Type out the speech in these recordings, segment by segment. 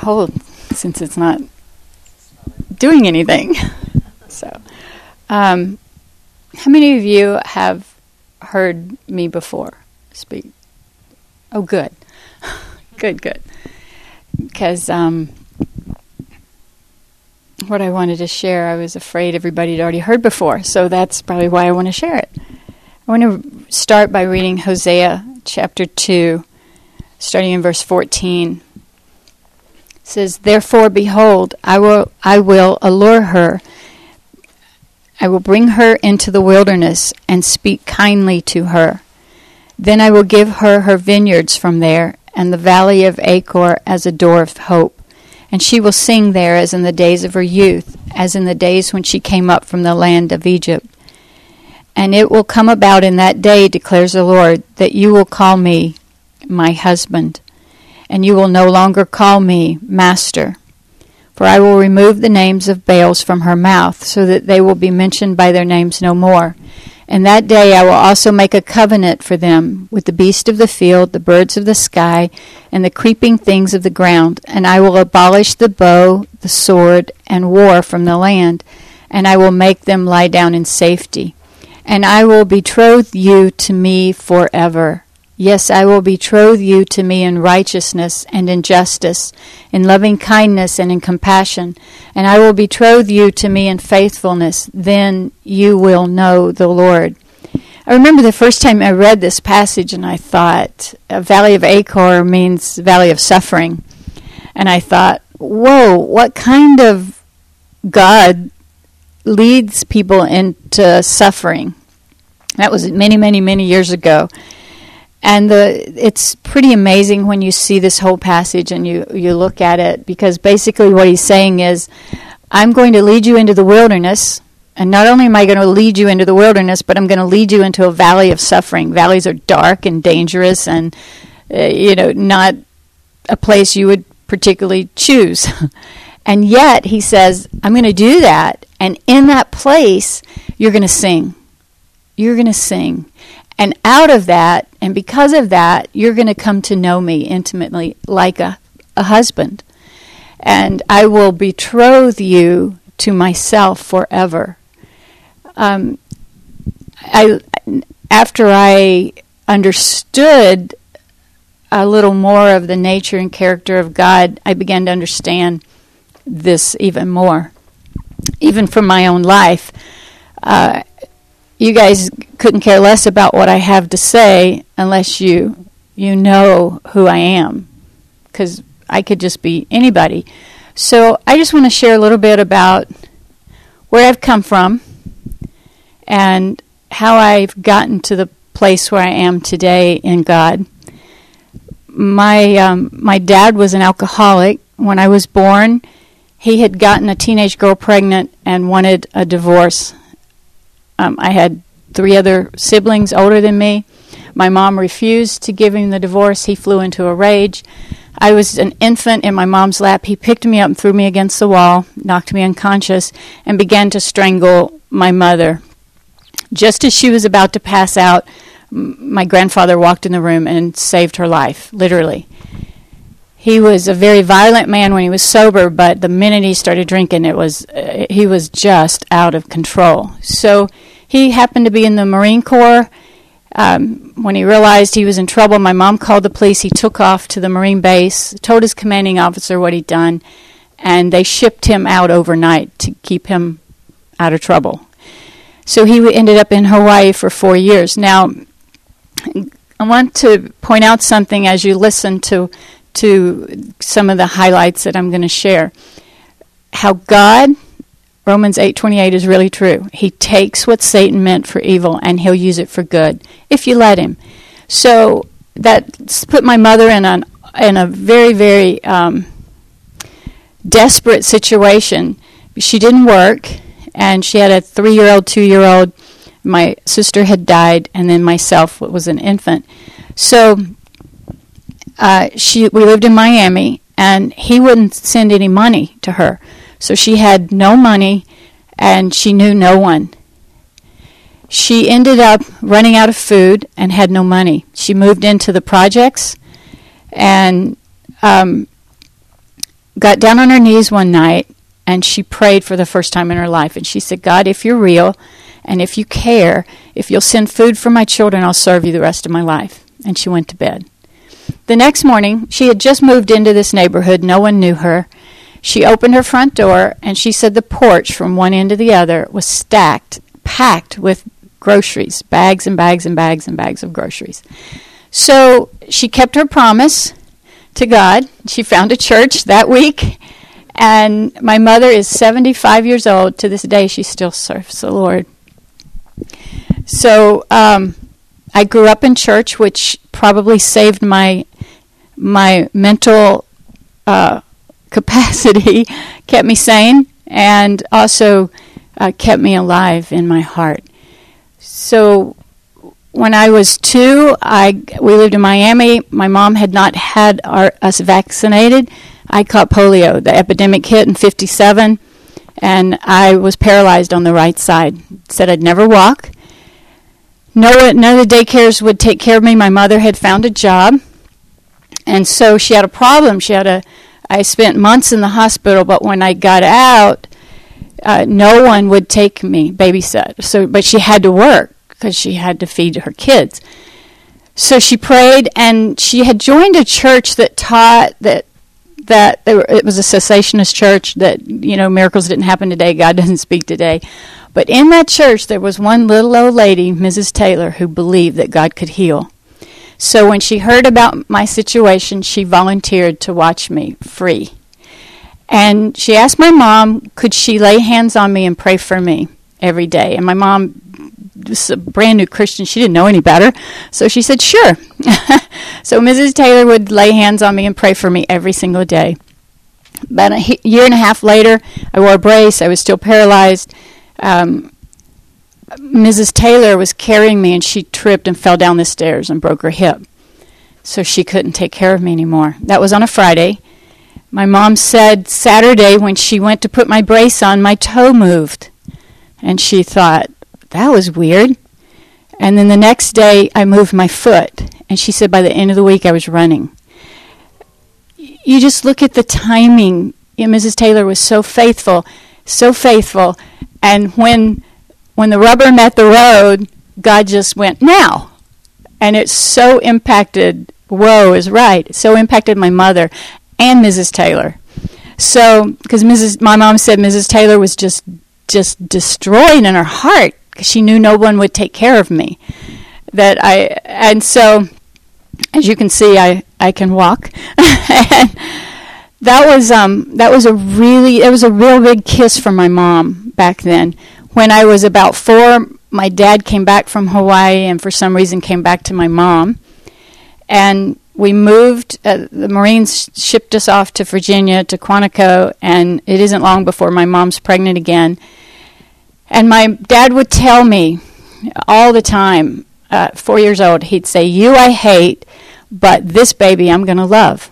hold since it's not doing anything. so, um, how many of you have heard me before speak? Oh, good. good, good. Because um, what I wanted to share, I was afraid everybody had already heard before, so that's probably why I want to share it. I want to start by reading Hosea chapter 2, starting in verse 14. Says, Therefore, behold, I will, I will allure her. I will bring her into the wilderness and speak kindly to her. Then I will give her her vineyards from there, and the valley of Achor as a door of hope. And she will sing there as in the days of her youth, as in the days when she came up from the land of Egypt. And it will come about in that day, declares the Lord, that you will call me my husband, and you will no longer call me master. For I will remove the names of Baals from her mouth, so that they will be mentioned by their names no more. And that day I will also make a covenant for them with the beast of the field, the birds of the sky, and the creeping things of the ground. And I will abolish the bow, the sword, and war from the land, and I will make them lie down in safety. And I will betroth you to me forever. Yes, I will betroth you to me in righteousness and in justice, in loving kindness and in compassion, and I will betroth you to me in faithfulness. Then you will know the Lord. I remember the first time I read this passage and I thought, Valley of Achor means Valley of Suffering. And I thought, whoa, what kind of God leads people into suffering? That was many, many, many years ago and the it's pretty amazing when you see this whole passage and you you look at it because basically what he's saying is I'm going to lead you into the wilderness and not only am I going to lead you into the wilderness but I'm going to lead you into a valley of suffering. Valleys are dark and dangerous and uh, you know not a place you would particularly choose. And yet he says I'm going to do that and in that place you're going to sing. You're going to sing and out of that, and because of that, you're going to come to know me intimately like a, a husband. And I will betroth you to myself forever. Um, I, after I understood a little more of the nature and character of God, I began to understand this even more, even from my own life. Uh, you guys couldn't care less about what I have to say unless you you know who I am because I could just be anybody. So I just want to share a little bit about where I've come from and how I've gotten to the place where I am today in God. My um, my dad was an alcoholic. When I was born, he had gotten a teenage girl pregnant and wanted a divorce. Um, I had three other siblings older than me. My mom refused to give him the divorce. He flew into a rage. I was an infant in my mom's lap. He picked me up and threw me against the wall, knocked me unconscious, and began to strangle my mother. Just as she was about to pass out, my grandfather walked in the room and saved her life, literally. He was a very violent man when he was sober, but the minute he started drinking, it was uh, he was just out of control. So he happened to be in the Marine Corps. Um, when he realized he was in trouble, my mom called the police. He took off to the Marine base, told his commanding officer what he'd done, and they shipped him out overnight to keep him out of trouble. So he ended up in Hawaii for four years. Now, I want to point out something as you listen to to some of the highlights that I'm going to share. How God, Romans 8:28 is really true. He takes what Satan meant for evil and he'll use it for good if you let him. So that put my mother in an in a very very um, desperate situation. She didn't work, and she had a three-year-old, two-year-old. My sister had died, and then myself was an infant. So uh, she we lived in Miami, and he wouldn't send any money to her, so she had no money, and she knew no one. She ended up running out of food and had no money. She moved into the projects, and um, got down on her knees one night and she prayed for the first time in her life. And she said, God, if you're real and if you care, if you'll send food for my children, I'll serve you the rest of my life. And she went to bed. The next morning, she had just moved into this neighborhood. No one knew her. She opened her front door and she said the porch from one end to the other was stacked, packed with groceries, bags and bags and bags and bags of groceries. So she kept her promise to God. She found a church that week. And my mother is 75 years old. To this day, she still serves the Lord. So um, I grew up in church, which probably saved my my mental uh, capacity, kept me sane, and also uh, kept me alive in my heart. So when I was two, I we lived in Miami. My mom had not had our, us vaccinated. I caught polio. The epidemic hit in '57, and I was paralyzed on the right side. Said I'd never walk. No, none of the daycares would take care of me. My mother had found a job, and so she had a problem. She had a. I spent months in the hospital, but when I got out, uh, no one would take me babysit. So, but she had to work because she had to feed her kids. So she prayed, and she had joined a church that taught that that were, it was a cessationist church that you know miracles didn't happen today, God doesn't speak today. But in that church, there was one little old lady, Mrs. Taylor, who believed that God could heal. So when she heard about my situation, she volunteered to watch me free. And she asked my mom, could she lay hands on me and pray for me every day? And my mom was a brand new Christian. She didn't know any better. So she said, sure. so Mrs. Taylor would lay hands on me and pray for me every single day. About a year and a half later, I wore a brace. I was still paralyzed um, Mrs. Taylor was carrying me and she tripped and fell down the stairs and broke her hip. So she couldn't take care of me anymore. That was on a Friday. My mom said Saturday when she went to put my brace on, my toe moved. And she thought, that was weird. And then the next day, I moved my foot. And she said by the end of the week, I was running. You just look at the timing. Mrs. Taylor was so faithful, so faithful and when when the rubber met the road, God just went now, and it so impacted. Whoa is right. So impacted my mother and Mrs. Taylor. So because Mrs. my mom said Mrs. Taylor was just just destroyed in her heart because she knew no one would take care of me. That I and so as you can see, I I can walk. and, that was um, that was a really it was a real big kiss from my mom back then. When I was about four, my dad came back from Hawaii and for some reason came back to my mom, and we moved. Uh, the Marines shipped us off to Virginia to Quantico, and it isn't long before my mom's pregnant again. And my dad would tell me all the time, uh, four years old, he'd say, "You I hate, but this baby I'm going to love."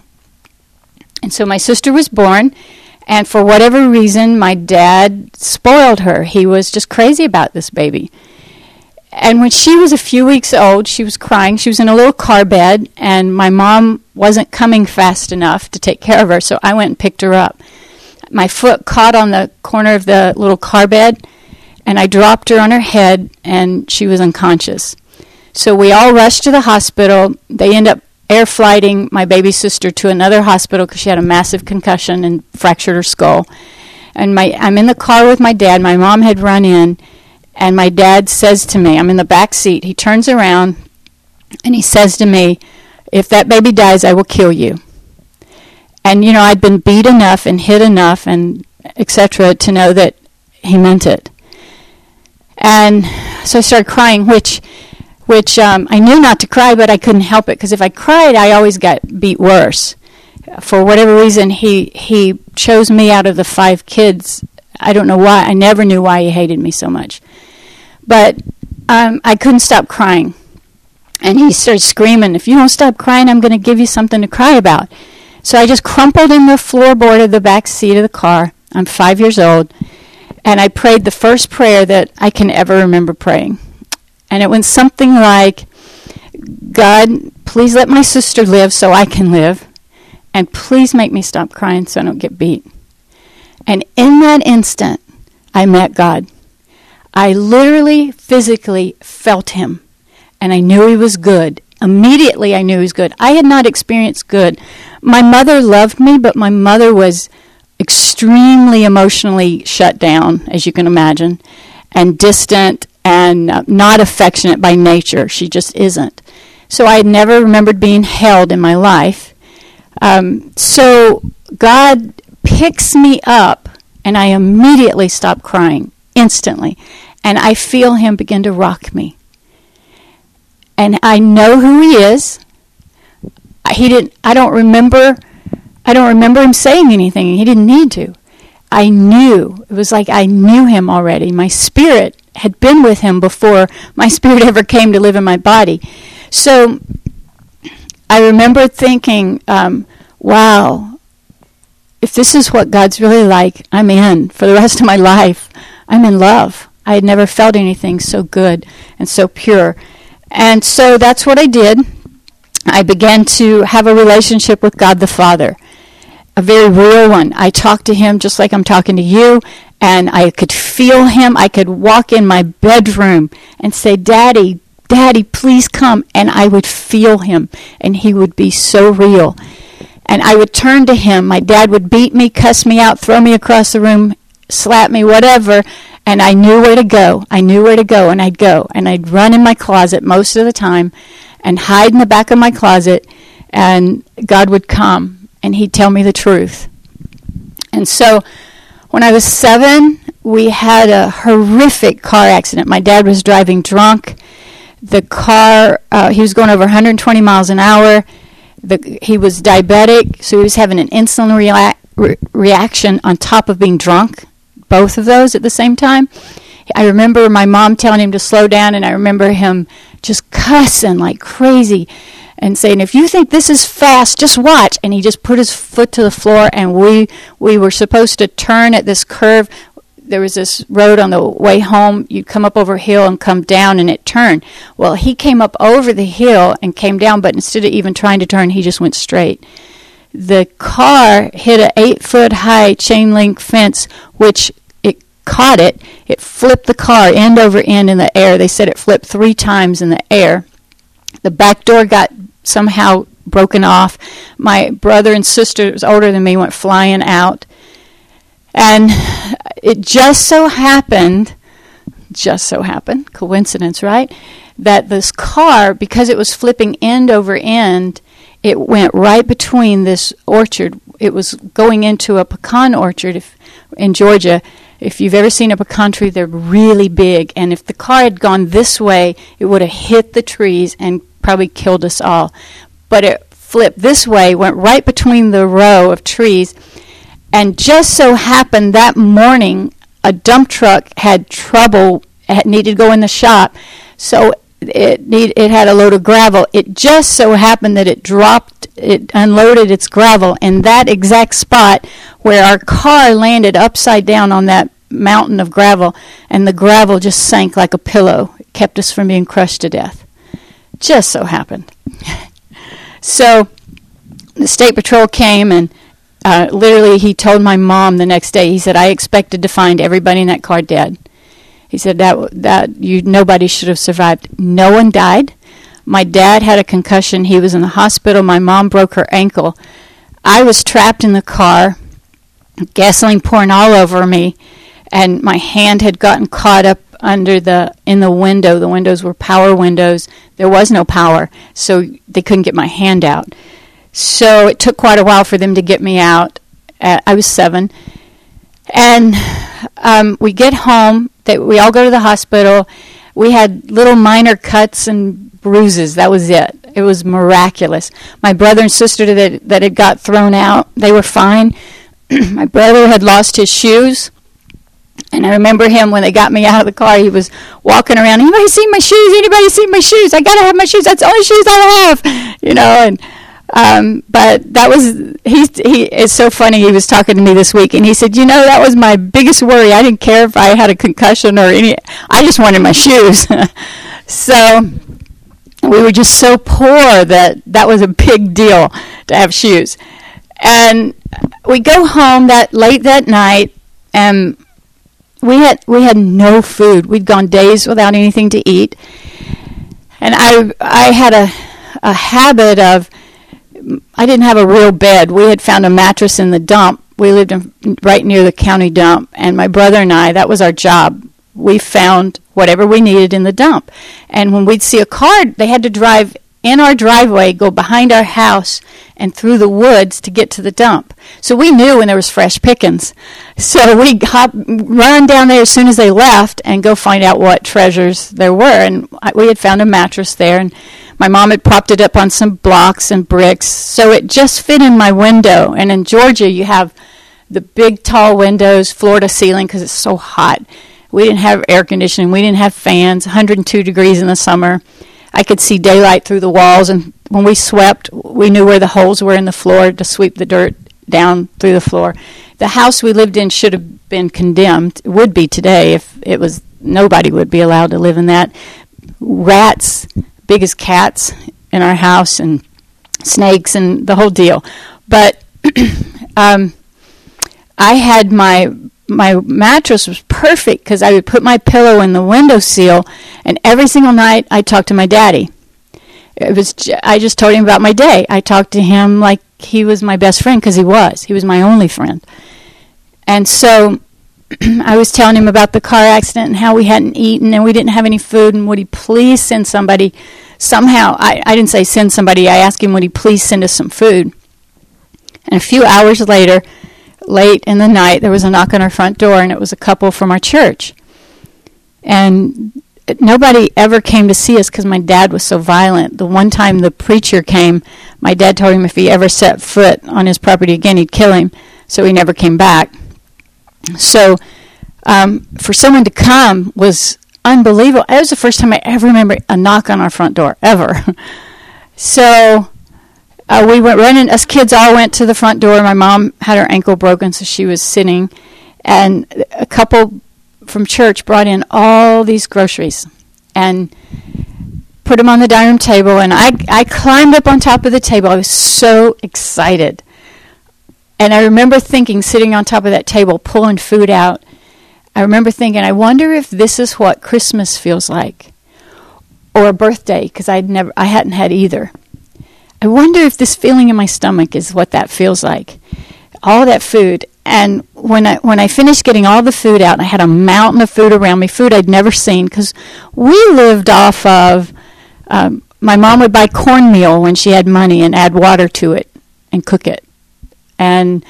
And so my sister was born, and for whatever reason, my dad spoiled her. He was just crazy about this baby. And when she was a few weeks old, she was crying. She was in a little car bed, and my mom wasn't coming fast enough to take care of her, so I went and picked her up. My foot caught on the corner of the little car bed, and I dropped her on her head, and she was unconscious. So we all rushed to the hospital. They end up air flighting my baby sister to another hospital because she had a massive concussion and fractured her skull. And my, I'm in the car with my dad. My mom had run in, and my dad says to me, I'm in the back seat. He turns around and he says to me, If that baby dies, I will kill you. And, you know, I'd been beat enough and hit enough and etc. to know that he meant it. And so I started crying, which which um, I knew not to cry, but I couldn't help it because if I cried, I always got beat worse. For whatever reason, he he chose me out of the five kids. I don't know why. I never knew why he hated me so much, but um, I couldn't stop crying, and he started screaming, "If you don't stop crying, I'm going to give you something to cry about." So I just crumpled in the floorboard of the back seat of the car. I'm five years old, and I prayed the first prayer that I can ever remember praying. And it went something like, God, please let my sister live so I can live. and please make me stop crying so I don't get beat. And in that instant, I met God. I literally, physically felt Him, and I knew He was good. Immediately, I knew He was good. I had not experienced good. My mother loved me, but my mother was extremely emotionally shut down, as you can imagine, and distant and uh, not affectionate by nature. She just isn't. So I had never remembered being held in my life. Um, so God picks me up, and I immediately stop crying instantly, and I feel Him begin to rock me. And I know who He is. He didn't. I don't remember. I don't remember him saying anything. He didn't need to. I knew. It was like I knew him already. My spirit had been with him before my spirit ever came to live in my body. So I remember thinking, um, wow, if this is what God's really like, I'm in for the rest of my life. I'm in love. I had never felt anything so good and so pure. And so that's what I did. I began to have a relationship with God the Father, a very real one. I talked to Him just like I'm talking to you, and I could feel Him. I could walk in my bedroom and say, Daddy, Daddy, please come. And I would feel Him, and He would be so real. And I would turn to Him. My dad would beat me, cuss me out, throw me across the room, slap me, whatever. And I knew where to go. I knew where to go, and I'd go. And I'd run in my closet most of the time and hide in the back of my closet, and God would come and He'd tell me the truth. And so when I was seven, we had a horrific car accident. My dad was driving drunk. The car, uh, he was going over 120 miles an hour. The, he was diabetic, so he was having an insulin rea- re- reaction on top of being drunk, both of those at the same time. I remember my mom telling him to slow down, and I remember him just cussing like crazy and saying, "If you think this is fast, just watch." And he just put his foot to the floor, and we we were supposed to turn at this curve. There was this road on the way home. You'd come up over a hill and come down, and it turned. Well, he came up over the hill and came down, but instead of even trying to turn, he just went straight. The car hit an eight foot high chain link fence, which it caught it. It flipped the car end over end in the air. They said it flipped three times in the air. The back door got somehow broken off. My brother and sister, was older than me, went flying out. And it just so happened, just so happened, coincidence, right? That this car, because it was flipping end over end, it went right between this orchard. It was going into a pecan orchard if, in Georgia, if you've ever seen a pecan tree, they're really big. And if the car had gone this way, it would have hit the trees and probably killed us all. But it flipped this way, went right between the row of trees. And just so happened that morning, a dump truck had trouble, had needed to go in the shop. So it need it had a load of gravel. It just so happened that it dropped it unloaded its gravel in that exact spot where our car landed upside down on that mountain of gravel and the gravel just sank like a pillow. It kept us from being crushed to death. Just so happened. so the state patrol came and uh, literally he told my mom the next day he said I expected to find everybody in that car dead. He said that that you nobody should have survived. No one died. My dad had a concussion. He was in the hospital. My mom broke her ankle. I was trapped in the car, gasoline pouring all over me, and my hand had gotten caught up under the in the window. The windows were power windows. There was no power, so they couldn't get my hand out. So it took quite a while for them to get me out. Uh, I was seven, and um, we get home. That we all go to the hospital. We had little minor cuts and bruises. That was it. It was miraculous. My brother and sister that that had got thrown out, they were fine. my brother had lost his shoes. And I remember him when they got me out of the car. He was walking around. Anybody see my shoes? Anybody see my shoes? I gotta have my shoes. That's the only shoes I have. You know, and um, but that was he's he. It's so funny. He was talking to me this week, and he said, "You know, that was my biggest worry. I didn't care if I had a concussion or any. I just wanted my shoes." so we were just so poor that that was a big deal to have shoes. And we go home that late that night, and we had we had no food. We'd gone days without anything to eat, and I I had a a habit of I didn't have a real bed. We had found a mattress in the dump. We lived in, right near the county dump, and my brother and I that was our job. We found whatever we needed in the dump, and when we'd see a car, they had to drive in our driveway, go behind our house, and through the woods to get to the dump. So we knew when there was fresh pickings. So we hop, run down there as soon as they left and go find out what treasures there were. And we had found a mattress there, and my mom had propped it up on some blocks and bricks, so it just fit in my window. And in Georgia, you have the big tall windows, floor to ceiling, because it's so hot. We didn't have air conditioning. We didn't have fans. 102 degrees in the summer. I could see daylight through the walls, and when we swept, we knew where the holes were in the floor to sweep the dirt down through the floor. The house we lived in should have been condemned. Would be today if it was. Nobody would be allowed to live in that. Rats, big as cats, in our house, and snakes, and the whole deal. But um, I had my my mattress was perfect because I would put my pillow in the window sill, and every single night I talked to my daddy. It was I just told him about my day. I talked to him like he was my best friend because he was. He was my only friend, and so I was telling him about the car accident and how we hadn't eaten and we didn't have any food, and would he please send somebody? Somehow, I, I didn't say send somebody. I asked him, would he please send us some food? And a few hours later, late in the night, there was a knock on our front door, and it was a couple from our church. And nobody ever came to see us because my dad was so violent. The one time the preacher came, my dad told him if he ever set foot on his property again, he'd kill him. So he never came back. So um, for someone to come was unbelievable. It was the first time I ever remember a knock on our front door, ever. so uh, we went running. Us kids all went to the front door. My mom had her ankle broken, so she was sitting, and a couple from church brought in all these groceries and put them on the dining room table. And I I climbed up on top of the table. I was so excited, and I remember thinking, sitting on top of that table, pulling food out. I remember thinking, I wonder if this is what Christmas feels like, or a birthday, because I'd never, I hadn't had either. I wonder if this feeling in my stomach is what that feels like. All that food. And when I when I finished getting all the food out, I had a mountain of food around me, food I'd never seen, because we lived off of. Um, my mom would buy cornmeal when she had money and add water to it and cook it, and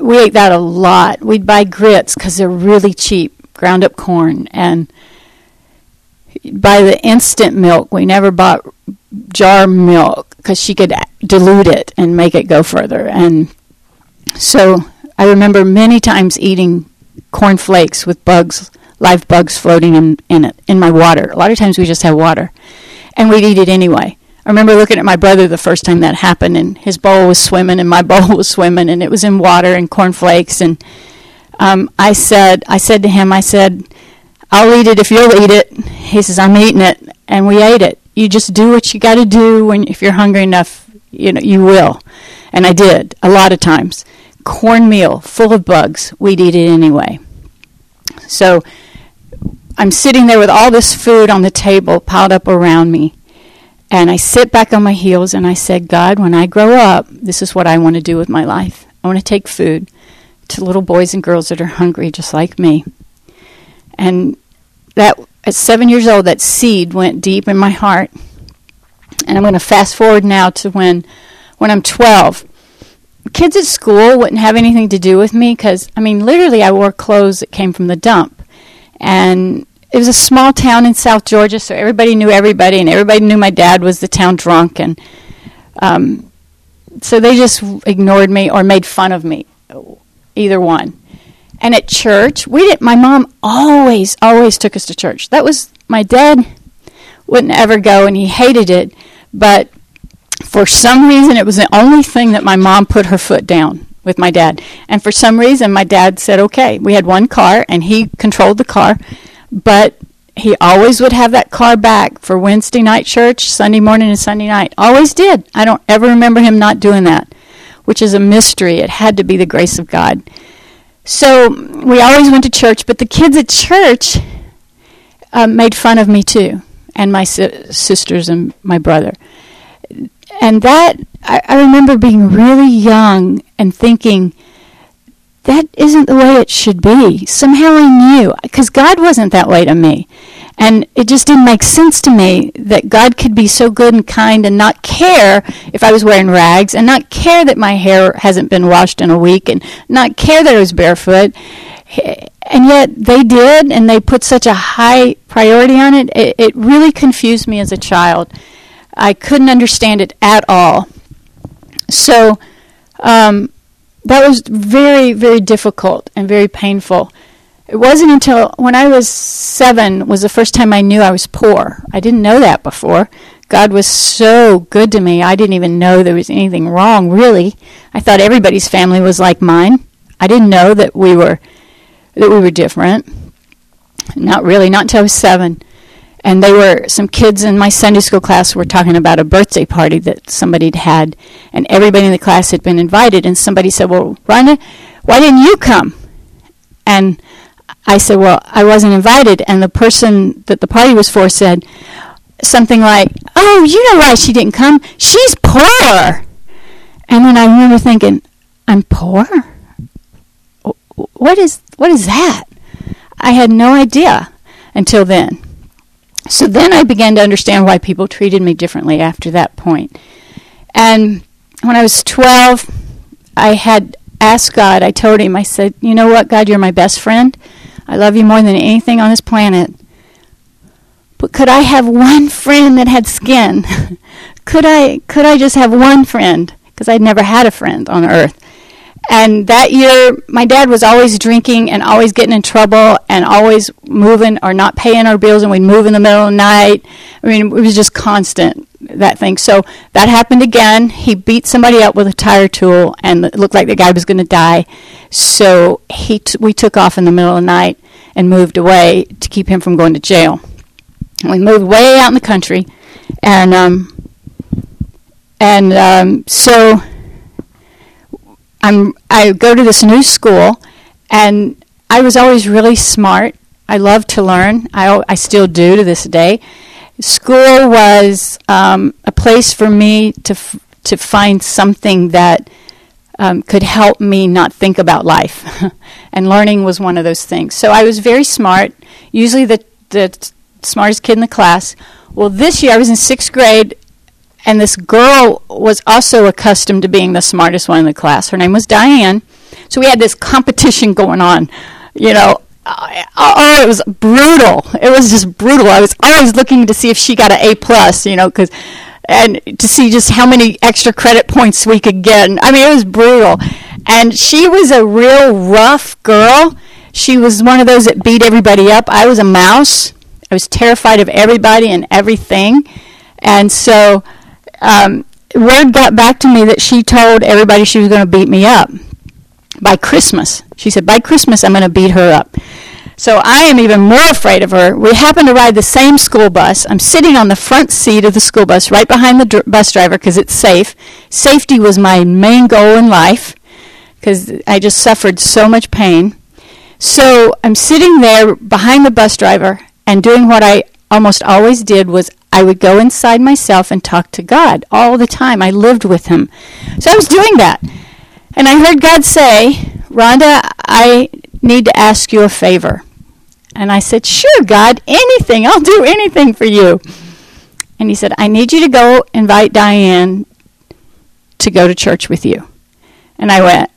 we ate that a lot. We'd buy grits because they're really cheap, ground up corn, and buy the instant milk. We never bought jar milk because she could dilute it and make it go further. And so I remember many times eating corn flakes with bugs, live bugs floating in, in it, in my water. A lot of times we just have water. And we'd eat it anyway. I remember looking at my brother the first time that happened, and his bowl was swimming, and my bowl was swimming, and it was in water and corn flakes. And um, I said, I said to him, I said, "I'll eat it if you'll eat it." He says, "I'm eating it," and we ate it you just do what you got to do when if you're hungry enough, you know, you will. And I did a lot of times. Cornmeal full of bugs, we'd eat it anyway. So I'm sitting there with all this food on the table piled up around me. And I sit back on my heels and I said, God, when I grow up, this is what I want to do with my life. I want to take food to little boys and girls that are hungry just like me. And that at seven years old, that seed went deep in my heart. And I'm going to fast forward now to when, when I'm 12. Kids at school wouldn't have anything to do with me because, I mean, literally, I wore clothes that came from the dump. And it was a small town in South Georgia, so everybody knew everybody, and everybody knew my dad was the town drunk. And um, so they just ignored me or made fun of me, either one. And at church, we didn't. My mom always, always took us to church. That was my dad wouldn't ever go, and he hated it. But for some reason, it was the only thing that my mom put her foot down with my dad. And for some reason, my dad said, "Okay." We had one car, and he controlled the car, but he always would have that car back for Wednesday night church, Sunday morning, and Sunday night. Always did. I don't ever remember him not doing that. which is a mystery. It had to be the grace of God. So we always went to church, but the kids at church uh, made fun of me too, and my si- sisters and my brother. And that, I, I remember being really young and thinking, that isn't the way it should be. Somehow I knew, because God wasn't that way to me. And it just didn't make sense to me that God could be so good and kind and not care if I was wearing rags and not care that my hair hasn't been washed in a week and not care that I was barefoot. And yet they did, and they put such a high priority on it. It, it really confused me as a child. I couldn't understand it at all. So um, that was very, very difficult and very painful. It wasn't until when I was seven was the first time I knew I was poor. I didn't know that before. God was so good to me. I didn't even know there was anything wrong, really. I thought everybody's family was like mine. I didn't know that we were that we were different. Not really, not until I was seven. And they were some kids in my Sunday school class were talking about a birthday party that somebody had had, and everybody in the class had been invited. And somebody said, "Well, Rhonda, why didn't you come?" And I said, Well, I wasn't invited. And the person that the party was for said something like, Oh, you know why she didn't come? She's poor. And then I remember thinking, I'm poor? What is, what is that? I had no idea until then. So then I began to understand why people treated me differently after that point. And when I was 12, I had asked God, I told him, I said, You know what, God, you're my best friend. I love you more than anything on this planet. But could I have one friend that had skin? could I could I just have one friend? Because I'd never had a friend on earth. And that year, my dad was always drinking and always getting in trouble and always moving or not paying our bills, and we'd move in the middle of the night. I mean, it was just constant, that thing. So that happened again. He beat somebody up with a tire tool, and it looked like the guy was going to die. So he t- we took off in the middle of the night and moved away to keep him from going to jail. We moved way out in the country, and um, and um, so I'm I go to this new school, and I was always really smart. I love to learn. I I still do to this day. School was um, a place for me to f- to find something that um, could help me not think about life, and learning was one of those things. So I was very smart. Usually the the smartest kid in the class. Well, this year I was in sixth grade, and this girl was also accustomed to being the smartest one in the class. Her name was Diane. So we had this competition going on. You know, uh, oh, it was brutal. It was just brutal. I was always looking to see if she got an A plus. You know, because and to see just how many extra credit points we could get. I mean, it was brutal. And she was a real rough girl. She was one of those that beat everybody up. I was a mouse. I was terrified of everybody and everything. And so um, word got back to me that she told everybody she was going to beat me up by Christmas. She said, By Christmas, I'm going to beat her up. So I am even more afraid of her. We happen to ride the same school bus. I'm sitting on the front seat of the school bus, right behind the dr- bus driver, because it's safe. Safety was my main goal in life, because I just suffered so much pain. So I'm sitting there behind the bus driver, and doing what I almost always did was I would go inside myself and talk to God all the time. I lived with Him. So I was doing that. And I heard God say, Rhonda, I need to ask you a favor. And I said, Sure, God, anything. I'll do anything for you. And he said, I need you to go invite Diane to go to church with you. And I went,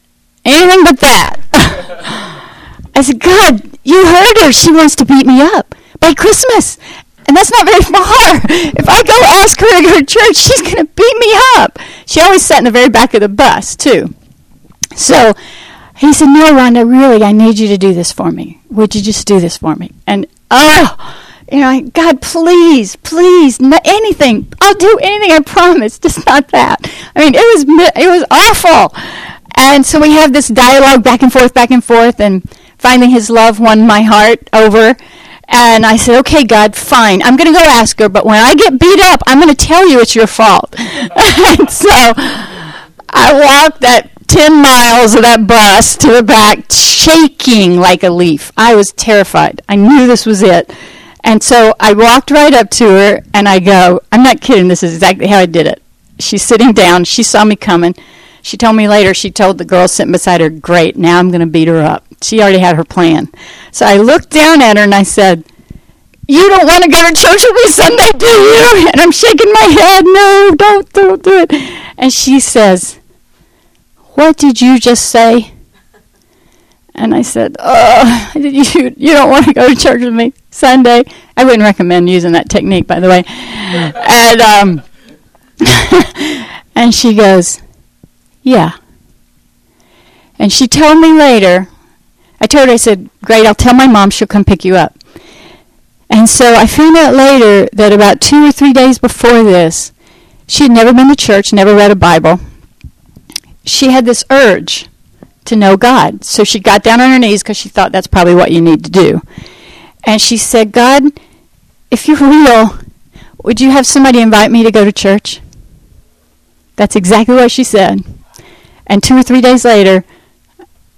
Anything but that. I said, God, you heard her. She wants to beat me up by Christmas. And that's not very far. If I go ask her to go to church, she's going to beat me up. She always sat in the very back of the bus, too. So he said, No, Rhonda, really, I need you to do this for me. Would you just do this for me? And, oh, you know, God, please, please, anything. I'll do anything, I promise, just not that. I mean, it was, it was awful. And so we have this dialogue back and forth, back and forth, and finally his love won my heart over. And I said, okay, God, fine. I'm going to go ask her, but when I get beat up, I'm going to tell you it's your fault. and so I walked that 10 miles of that bus to the back, shaking like a leaf. I was terrified. I knew this was it. And so I walked right up to her and I go, I'm not kidding, this is exactly how I did it. She's sitting down. She saw me coming. She told me later, she told the girl sitting beside her, Great, now I'm going to beat her up. She already had her plan. So I looked down at her and I said, you don't want to go to church with me Sunday, do you? And I'm shaking my head. No, don't, don't do it. And she says, What did you just say? And I said, Oh, you, you don't want to go to church with me Sunday? I wouldn't recommend using that technique, by the way. and, um, and she goes, Yeah. And she told me later, I told her, I said, Great, I'll tell my mom she'll come pick you up. And so I found out later that about two or three days before this, she had never been to church, never read a Bible. She had this urge to know God. So she got down on her knees because she thought that's probably what you need to do. And she said, God, if you're real, would you have somebody invite me to go to church? That's exactly what she said. And two or three days later,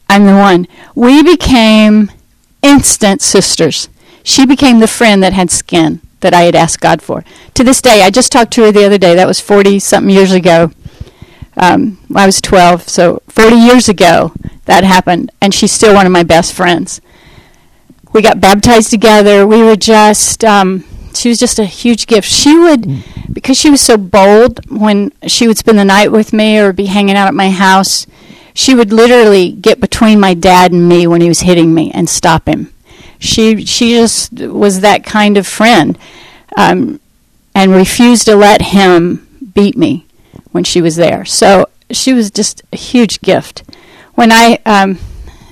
I'm the one. We became instant sisters. She became the friend that had skin that I had asked God for. To this day, I just talked to her the other day. That was 40 something years ago. Um, I was 12, so 40 years ago that happened, and she's still one of my best friends. We got baptized together. We were just, um, she was just a huge gift. She would, because she was so bold, when she would spend the night with me or be hanging out at my house, she would literally get between my dad and me when he was hitting me and stop him she she just was that kind of friend, um, and refused to let him beat me when she was there. So she was just a huge gift. When I um,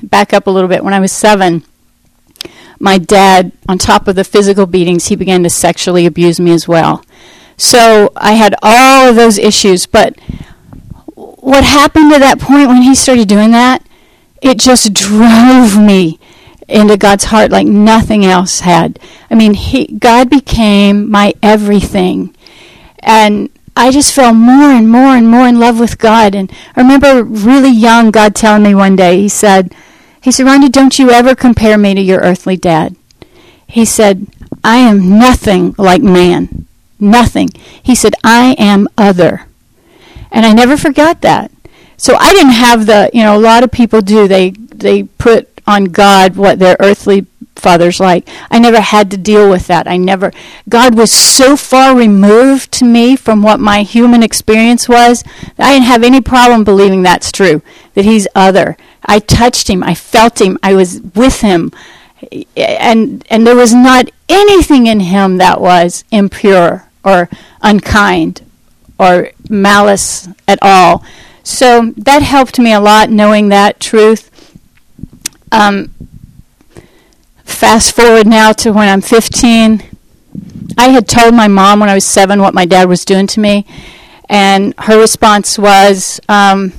back up a little bit, when I was seven, my dad, on top of the physical beatings, he began to sexually abuse me as well. So I had all of those issues, but what happened at that point when he started doing that, it just drove me into God's heart like nothing else had. I mean, he, God became my everything. And I just fell more and more and more in love with God. And I remember really young God telling me one day, he said, he said, Rhonda, don't you ever compare me to your earthly dad. He said, I am nothing like man. Nothing. He said, I am other. And I never forgot that. So I didn't have the, you know, a lot of people do. They they put on God what their earthly father's like. I never had to deal with that. I never, God was so far removed to me from what my human experience was I didn't have any problem believing that's true, that He's other. I touched Him, I felt Him, I was with Him, and, and there was not anything in Him that was impure or unkind or malice at all. So that helped me a lot knowing that truth. Um, fast forward now to when I'm 15. I had told my mom when I was seven what my dad was doing to me, and her response was, um,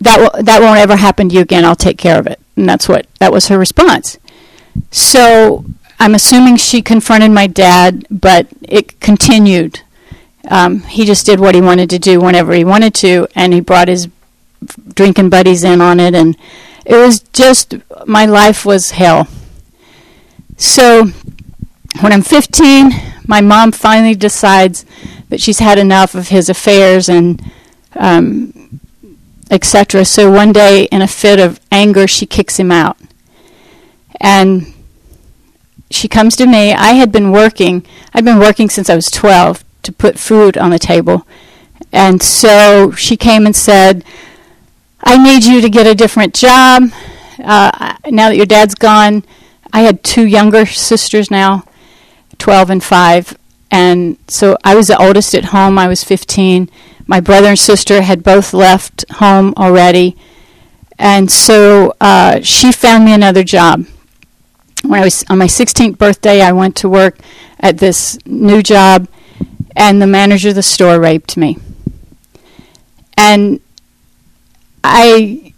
"That w- that won't ever happen to you again. I'll take care of it." And that's what that was her response. So I'm assuming she confronted my dad, but it continued. Um, he just did what he wanted to do whenever he wanted to, and he brought his drinking buddies in on it, and it was just my life was hell. So when I'm 15, my mom finally decides that she's had enough of his affairs and um, etc. So one day, in a fit of anger, she kicks him out, and she comes to me. I had been working. I'd been working since I was 12 to put food on the table, and so she came and said, I need you to get a different job. Uh, now that your dad's gone, I had two younger sisters now, 12 and 5. And so I was the oldest at home. I was 15. My brother and sister had both left home already. And so uh, she found me another job. When I was on my 16th birthday, I went to work at this new job, and the manager of the store raped me. And I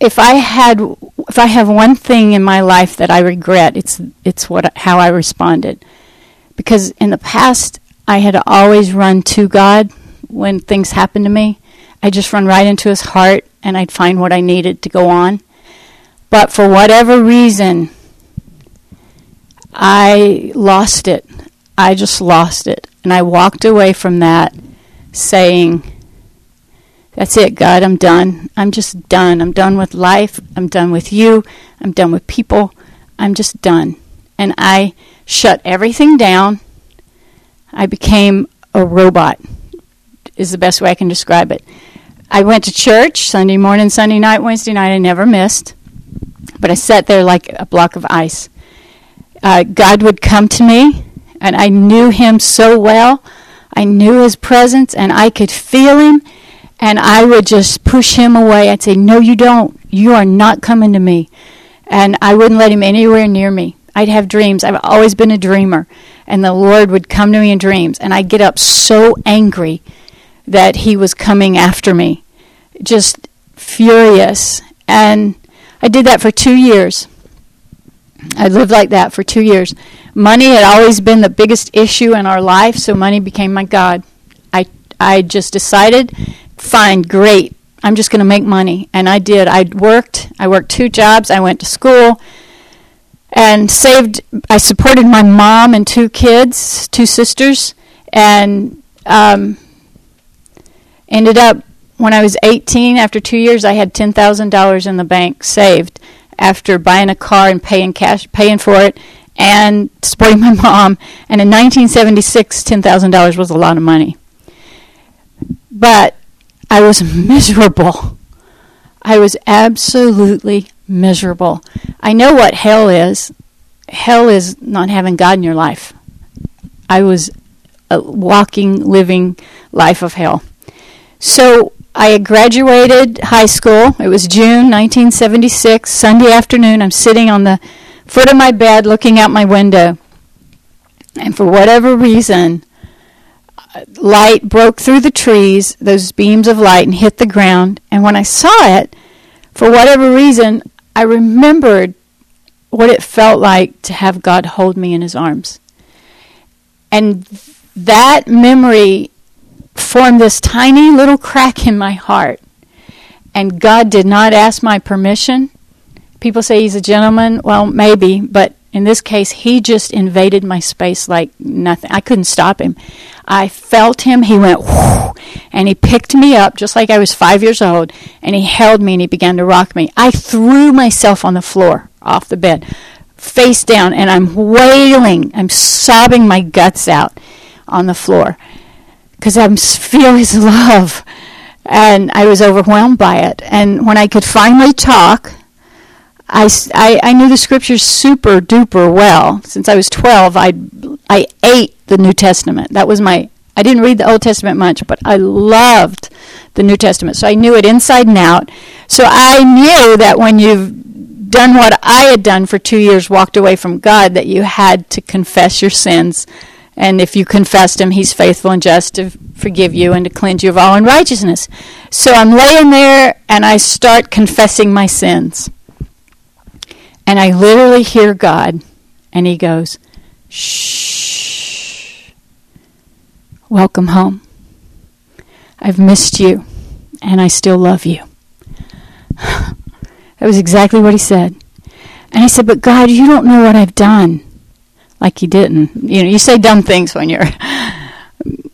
if I had if I have one thing in my life that I regret, it's it's what how I responded. Because in the past I had always run to God when things happened to me. I just run right into his heart and I'd find what I needed to go on. But for whatever reason, I lost it. I just lost it. And I walked away from that saying, That's it, God, I'm done. I'm just done. I'm done with life. I'm done with you. I'm done with people. I'm just done. And I shut everything down. I became a robot, is the best way I can describe it. I went to church Sunday morning, Sunday night, Wednesday night. I never missed. But I sat there like a block of ice. Uh, God would come to me, and I knew Him so well. I knew His presence, and I could feel Him, and I would just push Him away. I'd say, No, you don't. You are not coming to me. And I wouldn't let Him anywhere near me. I'd have dreams. I've always been a dreamer. And the Lord would come to me in dreams, and I'd get up so angry that He was coming after me just furious. And I did that for two years. I lived like that for two years. Money had always been the biggest issue in our life, so money became my God. I, I just decided, fine, great, I'm just going to make money. And I did. I worked. I worked two jobs. I went to school and saved. I supported my mom and two kids, two sisters, and um, ended up when I was 18, after two years, I had $10,000 in the bank saved after buying a car and paying cash, paying for it, and supporting my mom. And in 1976, $10,000 was a lot of money. But I was miserable. I was absolutely miserable. I know what hell is. Hell is not having God in your life. I was a walking, living life of hell. So I graduated high school. It was June 1976, Sunday afternoon. I'm sitting on the foot of my bed looking out my window. And for whatever reason, light broke through the trees, those beams of light, and hit the ground. And when I saw it, for whatever reason, I remembered what it felt like to have God hold me in his arms. And that memory formed this tiny little crack in my heart. And God did not ask my permission. People say he's a gentleman. Well, maybe, but in this case, he just invaded my space like nothing. I couldn't stop him. I felt him. He went, whoo, and he picked me up just like I was five years old, and he held me and he began to rock me. I threw myself on the floor off the bed, face down, and I'm wailing. I'm sobbing my guts out on the floor because I feel His love. And I was overwhelmed by it. And when I could finally talk, I, I, I knew the scriptures super duper well. Since I was 12, I, I ate the New Testament. That was my, I didn't read the Old Testament much, but I loved the New Testament. So I knew it inside and out. So I knew that when you've done what I had done for two years, walked away from God, that you had to confess your sins and if you confess him, he's faithful and just to forgive you and to cleanse you of all unrighteousness. So I'm laying there and I start confessing my sins. And I literally hear God, and he goes, Shh. Welcome home. I've missed you, and I still love you. that was exactly what he said. And I said, But God, you don't know what I've done like he didn't. You know, you say dumb things when you're.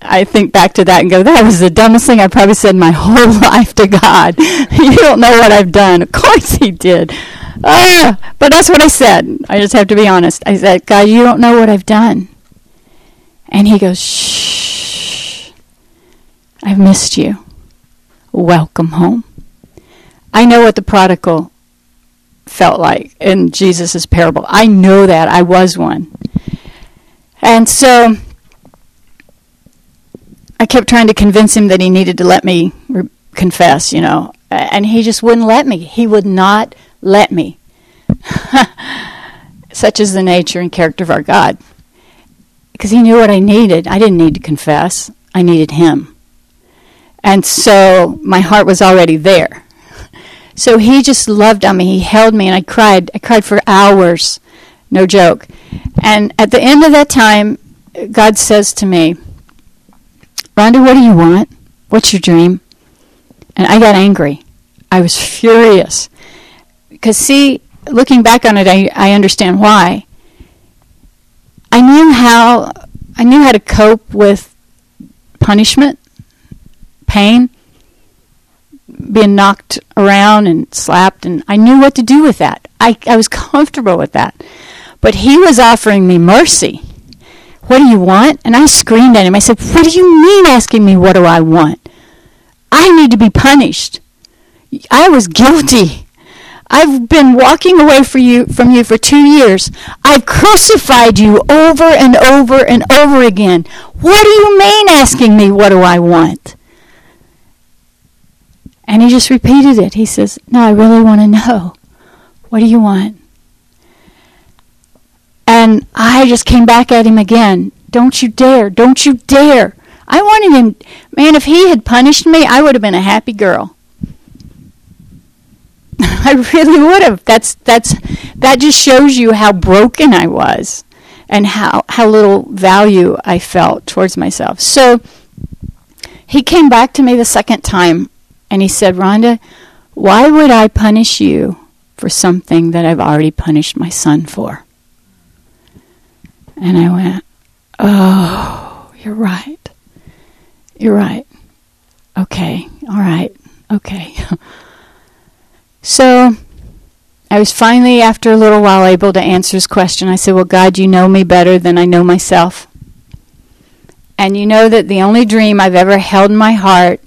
I think back to that and go, that was the dumbest thing I probably said my whole life to God. you don't know what I've done. Of course he did. Uh, but that's what I said. I just have to be honest. I said, God, you don't know what I've done. And he goes, shh. I've missed you. Welcome home. I know what the prodigal felt like in Jesus' parable. I know that. I was one. And so I kept trying to convince him that he needed to let me re- confess, you know, and he just wouldn't let me. He would not let me. Such is the nature and character of our God. Because he knew what I needed. I didn't need to confess, I needed him. And so my heart was already there. So he just loved on me. He held me, and I cried. I cried for hours. No joke. And at the end of that time, God says to me, Rhonda, what do you want? What's your dream? And I got angry. I was furious. Because, see, looking back on it, I, I understand why. I knew how I knew how to cope with punishment, pain, being knocked around and slapped, and I knew what to do with that. I, I was comfortable with that. But he was offering me mercy. What do you want? And I screamed at him. I said, What do you mean asking me what do I want? I need to be punished. I was guilty. I've been walking away for you, from you for two years. I've crucified you over and over and over again. What do you mean asking me what do I want? And he just repeated it. He says, No, I really want to know. What do you want? And I just came back at him again. Don't you dare. Don't you dare. I wanted him, man, if he had punished me, I would have been a happy girl. I really would have. That's that's that just shows you how broken I was and how how little value I felt towards myself. So he came back to me the second time and he said, "Rhonda, why would I punish you for something that I've already punished my son for?" And I went, "Oh, you're right. You're right. Okay. All right. Okay." So I was finally, after a little while, able to answer his question. I said, Well, God, you know me better than I know myself. And you know that the only dream I've ever held in my heart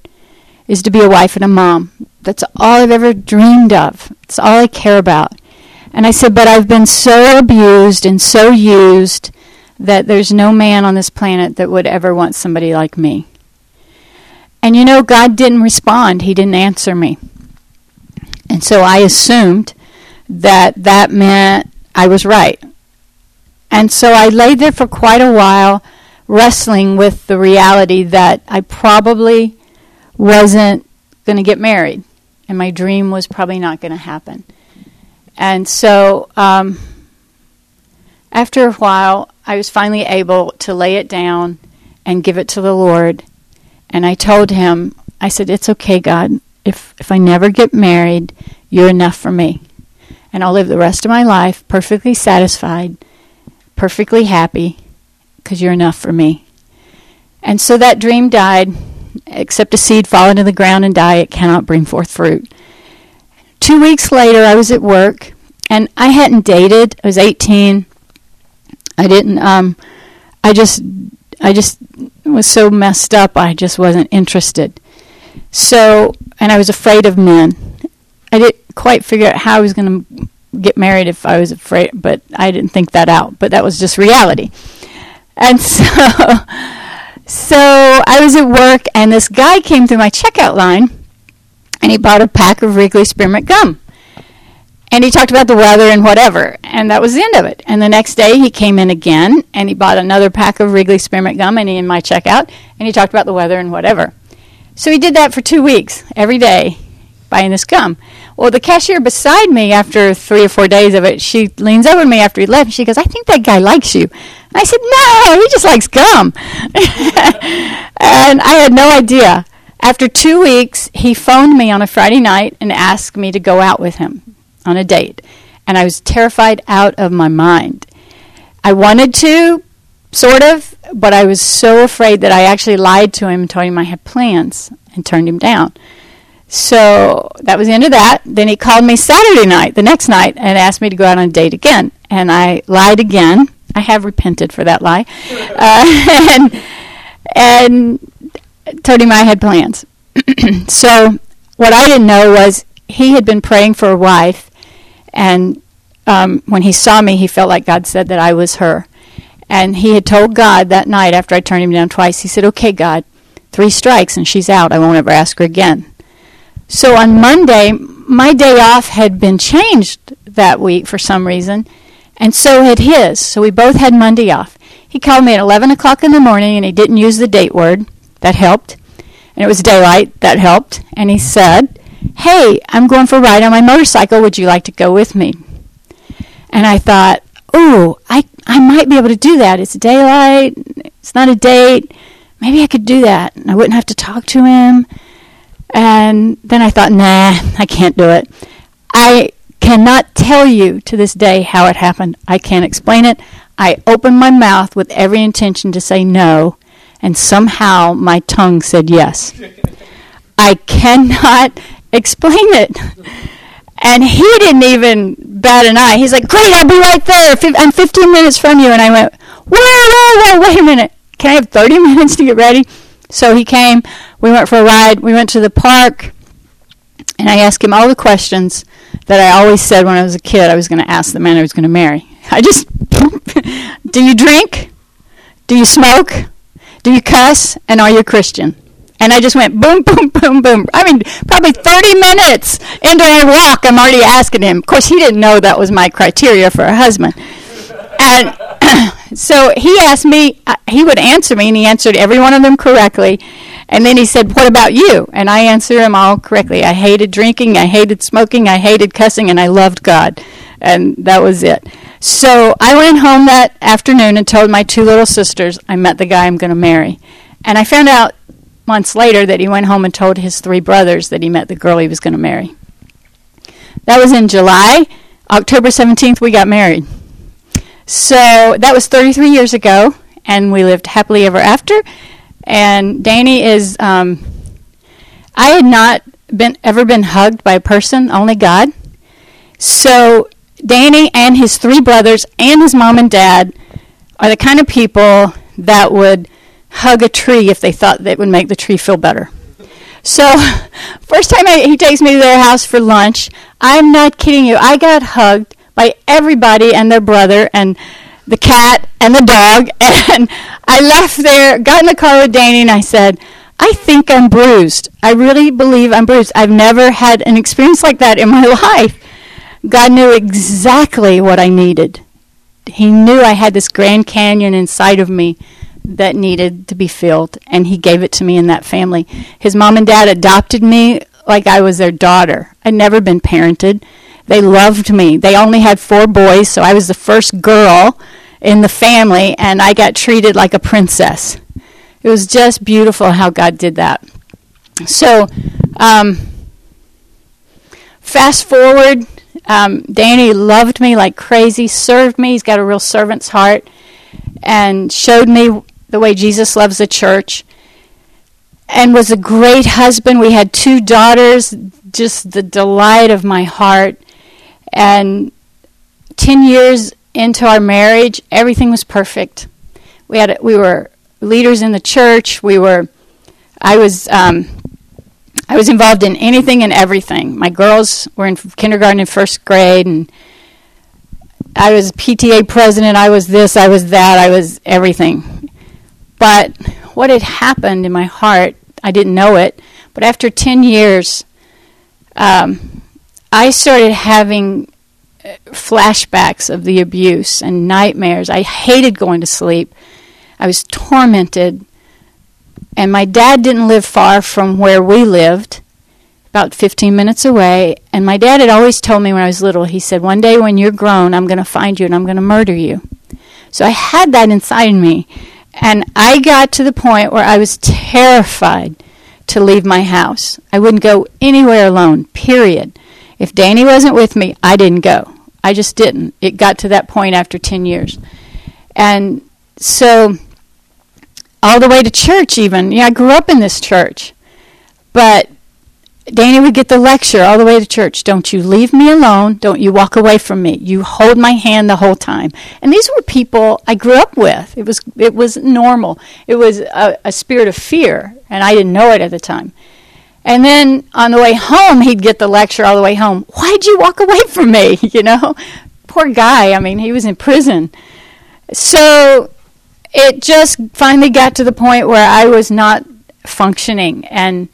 is to be a wife and a mom. That's all I've ever dreamed of. It's all I care about. And I said, But I've been so abused and so used that there's no man on this planet that would ever want somebody like me. And you know, God didn't respond, He didn't answer me. And so I assumed that that meant I was right. And so I lay there for quite a while wrestling with the reality that I probably wasn't going to get married and my dream was probably not going to happen. And so um, after a while, I was finally able to lay it down and give it to the Lord. And I told him, I said, It's okay, God if if I never get married, you're enough for me. And I'll live the rest of my life perfectly satisfied, perfectly happy because you're enough for me. And so that dream died. Except a seed fall into the ground and die, it cannot bring forth fruit. Two weeks later, I was at work, and I hadn't dated. I was 18. I didn't. Um, I just, I just was so messed up. I just wasn't interested. So, and I was afraid of men. I didn't quite figure out how I was going to get married if I was afraid, but I didn't think that out. But that was just reality. And so, so I was at work, and this guy came through my checkout line, and he bought a pack of Wrigley Spearmint gum. And he talked about the weather and whatever, and that was the end of it. And the next day he came in again, and he bought another pack of Wrigley Spearmint gum, and he in my checkout, and he talked about the weather and whatever. So he did that for two weeks, every day, buying this gum. Well, the cashier beside me, after three or four days of it, she leans over to me after he left, and she goes, I think that guy likes you. And I said, No, he just likes gum. and I had no idea. After two weeks, he phoned me on a Friday night and asked me to go out with him on a date. And I was terrified out of my mind. I wanted to, sort of, but I was so afraid that I actually lied to him and told him I had plans and turned him down. So that was the end of that. Then he called me Saturday night, the next night, and asked me to go out on a date again. And I lied again. I have repented for that lie. Uh, and, and told him I had plans. so what I didn't know was he had been praying for a wife, and um, when he saw me, he felt like God said that I was her. And he had told God that night after I turned him down twice, he said, Okay, God, three strikes and she's out. I won't ever ask her again. So on Monday, my day off had been changed that week for some reason, and so had his. So we both had Monday off. He called me at 11 o'clock in the morning and he didn't use the date word. That helped. And it was daylight. That helped. And he said, Hey, I'm going for a ride on my motorcycle. Would you like to go with me? And I thought, oh, I, I might be able to do that. It's daylight. It's not a date. Maybe I could do that. I wouldn't have to talk to him. And then I thought, nah, I can't do it. I cannot tell you to this day how it happened. I can't explain it. I opened my mouth with every intention to say no, and somehow my tongue said yes. I cannot explain it. And he didn't even bat an eye. He's like, Great, I'll be right there. I'm 15 minutes from you. And I went, Whoa, whoa, whoa, wait a minute. Can I have 30 minutes to get ready? So he came. We went for a ride. We went to the park. And I asked him all the questions that I always said when I was a kid I was going to ask the man I was going to marry. I just, do you drink? Do you smoke? Do you cuss? And are you a Christian? And I just went boom, boom, boom, boom. I mean, probably 30 minutes into our walk, I'm already asking him. Of course, he didn't know that was my criteria for a husband. And so he asked me, uh, he would answer me, and he answered every one of them correctly. And then he said, What about you? And I answered him all correctly. I hated drinking, I hated smoking, I hated cussing, and I loved God. And that was it. So I went home that afternoon and told my two little sisters I met the guy I'm going to marry. And I found out months later that he went home and told his three brothers that he met the girl he was going to marry. That was in July. October 17th, we got married. So that was 33 years ago, and we lived happily ever after. And Danny is, um, I had not been ever been hugged by a person, only God. So Danny and his three brothers and his mom and dad are the kind of people that would hug a tree if they thought that would make the tree feel better. So, first time I, he takes me to their house for lunch, I'm not kidding you. I got hugged by everybody and their brother and the cat and the dog. And I left there, got in the car with Danny, and I said, I think I'm bruised. I really believe I'm bruised. I've never had an experience like that in my life. God knew exactly what I needed. He knew I had this Grand Canyon inside of me that needed to be filled, and he gave it to me in that family. His mom and dad adopted me like I was their daughter. I'd never been parented. They loved me. They only had four boys, so I was the first girl in the family, and I got treated like a princess. It was just beautiful how God did that. So, um, fast forward, um, Danny loved me like crazy, served me. He's got a real servant's heart, and showed me the way Jesus loves the church and was a great husband. We had two daughters, just the delight of my heart. And 10 years into our marriage, everything was perfect. We had we were leaders in the church. We were I was um, I was involved in anything and everything. My girls were in kindergarten and first grade and I was PTA president, I was this, I was that, I was everything. But what had happened in my heart, I didn't know it, but after 10 years, um, I started having uh, flashbacks of the abuse and nightmares. I hated going to sleep. I was tormented. And my dad didn't live far from where we lived, about 15 minutes away. And my dad had always told me when I was little, he said, One day when you're grown, I'm going to find you and I'm going to murder you. So I had that inside me. And I got to the point where I was terrified to leave my house. I wouldn't go anywhere alone, period. If Danny wasn't with me, I didn't go. I just didn't. It got to that point after 10 years. And so, all the way to church, even. Yeah, I grew up in this church. But Danny would get the lecture all the way to church. Don't you leave me alone. Don't you walk away from me. You hold my hand the whole time. And these were people I grew up with. It was it was normal. It was a, a spirit of fear, and I didn't know it at the time. And then on the way home, he'd get the lecture all the way home. Why'd you walk away from me? You know, poor guy. I mean, he was in prison. So it just finally got to the point where I was not functioning and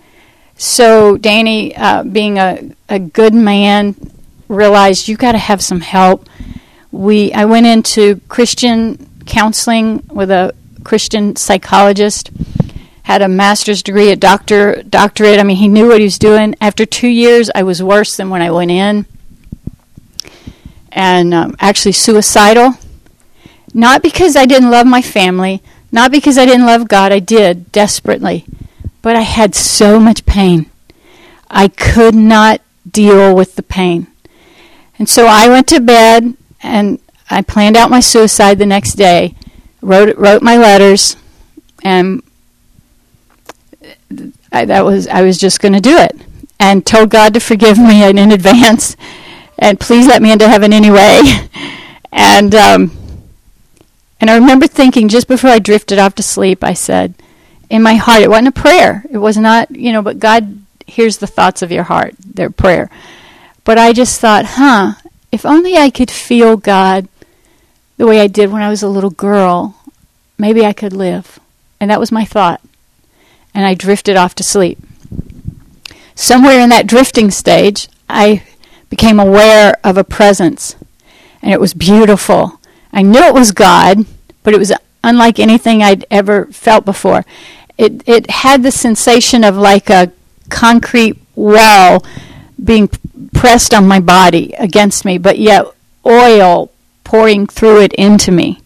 so Danny, uh, being a, a good man, realized you got to have some help. We I went into Christian counseling with a Christian psychologist. Had a master's degree, a doctor doctorate. I mean, he knew what he was doing. After two years, I was worse than when I went in, and um, actually suicidal. Not because I didn't love my family, not because I didn't love God. I did desperately but I had so much pain. I could not deal with the pain. And so I went to bed and I planned out my suicide the next day, wrote wrote my letters, and I, that was I was just going to do it, and told God to forgive me in, in advance, and please let me into heaven anyway, and um, and I remember thinking just before I drifted off to sleep, I said, in my heart, it wasn't a prayer, it was not you know, but God hears the thoughts of your heart, their prayer. But I just thought, huh, if only I could feel God the way I did when I was a little girl, maybe I could live. And that was my thought. And I drifted off to sleep. Somewhere in that drifting stage, I became aware of a presence. And it was beautiful. I knew it was God, but it was unlike anything I'd ever felt before. It, it had the sensation of like a concrete wall being pressed on my body against me, but yet oil pouring through it into me.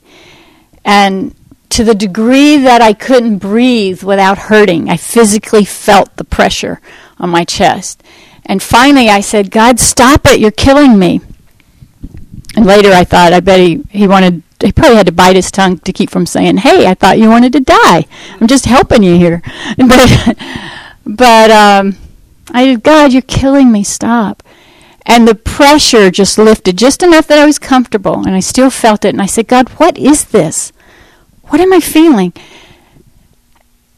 And to the degree that I couldn't breathe without hurting, I physically felt the pressure on my chest. And finally I said, God, stop it, you're killing me. And later I thought, I bet he, he wanted, he probably had to bite his tongue to keep from saying, hey, I thought you wanted to die. I'm just helping you here. But, but, um, I God, you're killing me. Stop. And the pressure just lifted just enough that I was comfortable, and I still felt it. And I said, God, what is this? What am I feeling?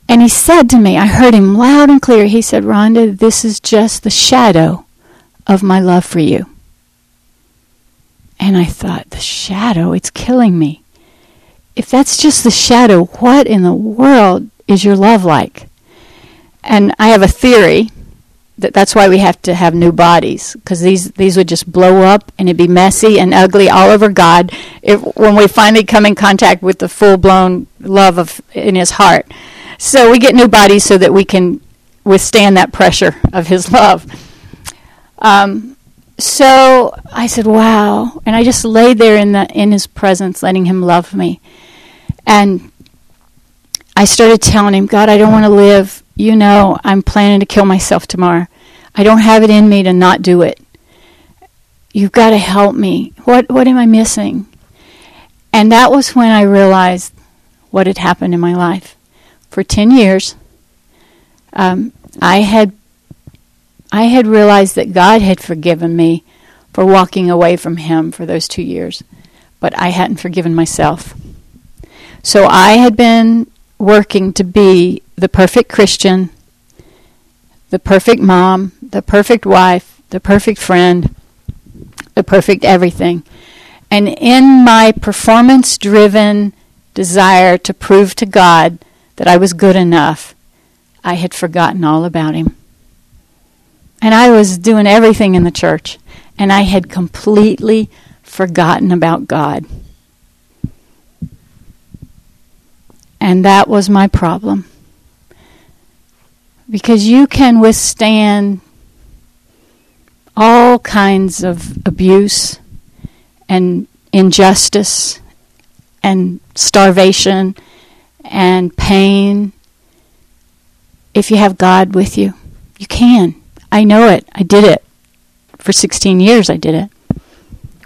And he said to me, I heard him loud and clear. He said, Rhonda, this is just the shadow of my love for you. And I thought, the shadow, it's killing me. If that's just the shadow, what in the world is your love like? And I have a theory that that's why we have to have new bodies because these these would just blow up and it'd be messy and ugly all over God if, when we finally come in contact with the full blown love of in His heart. So we get new bodies so that we can withstand that pressure of His love. Um, so I said, "Wow!" And I just laid there in the in His presence, letting Him love me, and I started telling Him, "God, I don't want to live." you know I'm planning to kill myself tomorrow. I don't have it in me to not do it. You've got to help me. What what am I missing? And that was when I realized what had happened in my life. For ten years, um, I had I had realized that God had forgiven me for walking away from Him for those two years, but I hadn't forgiven myself. So I had been working to be the perfect Christian, the perfect mom, the perfect wife, the perfect friend, the perfect everything. And in my performance driven desire to prove to God that I was good enough, I had forgotten all about Him. And I was doing everything in the church, and I had completely forgotten about God. And that was my problem. Because you can withstand all kinds of abuse and injustice and starvation and pain if you have God with you. You can. I know it. I did it. For 16 years, I did it.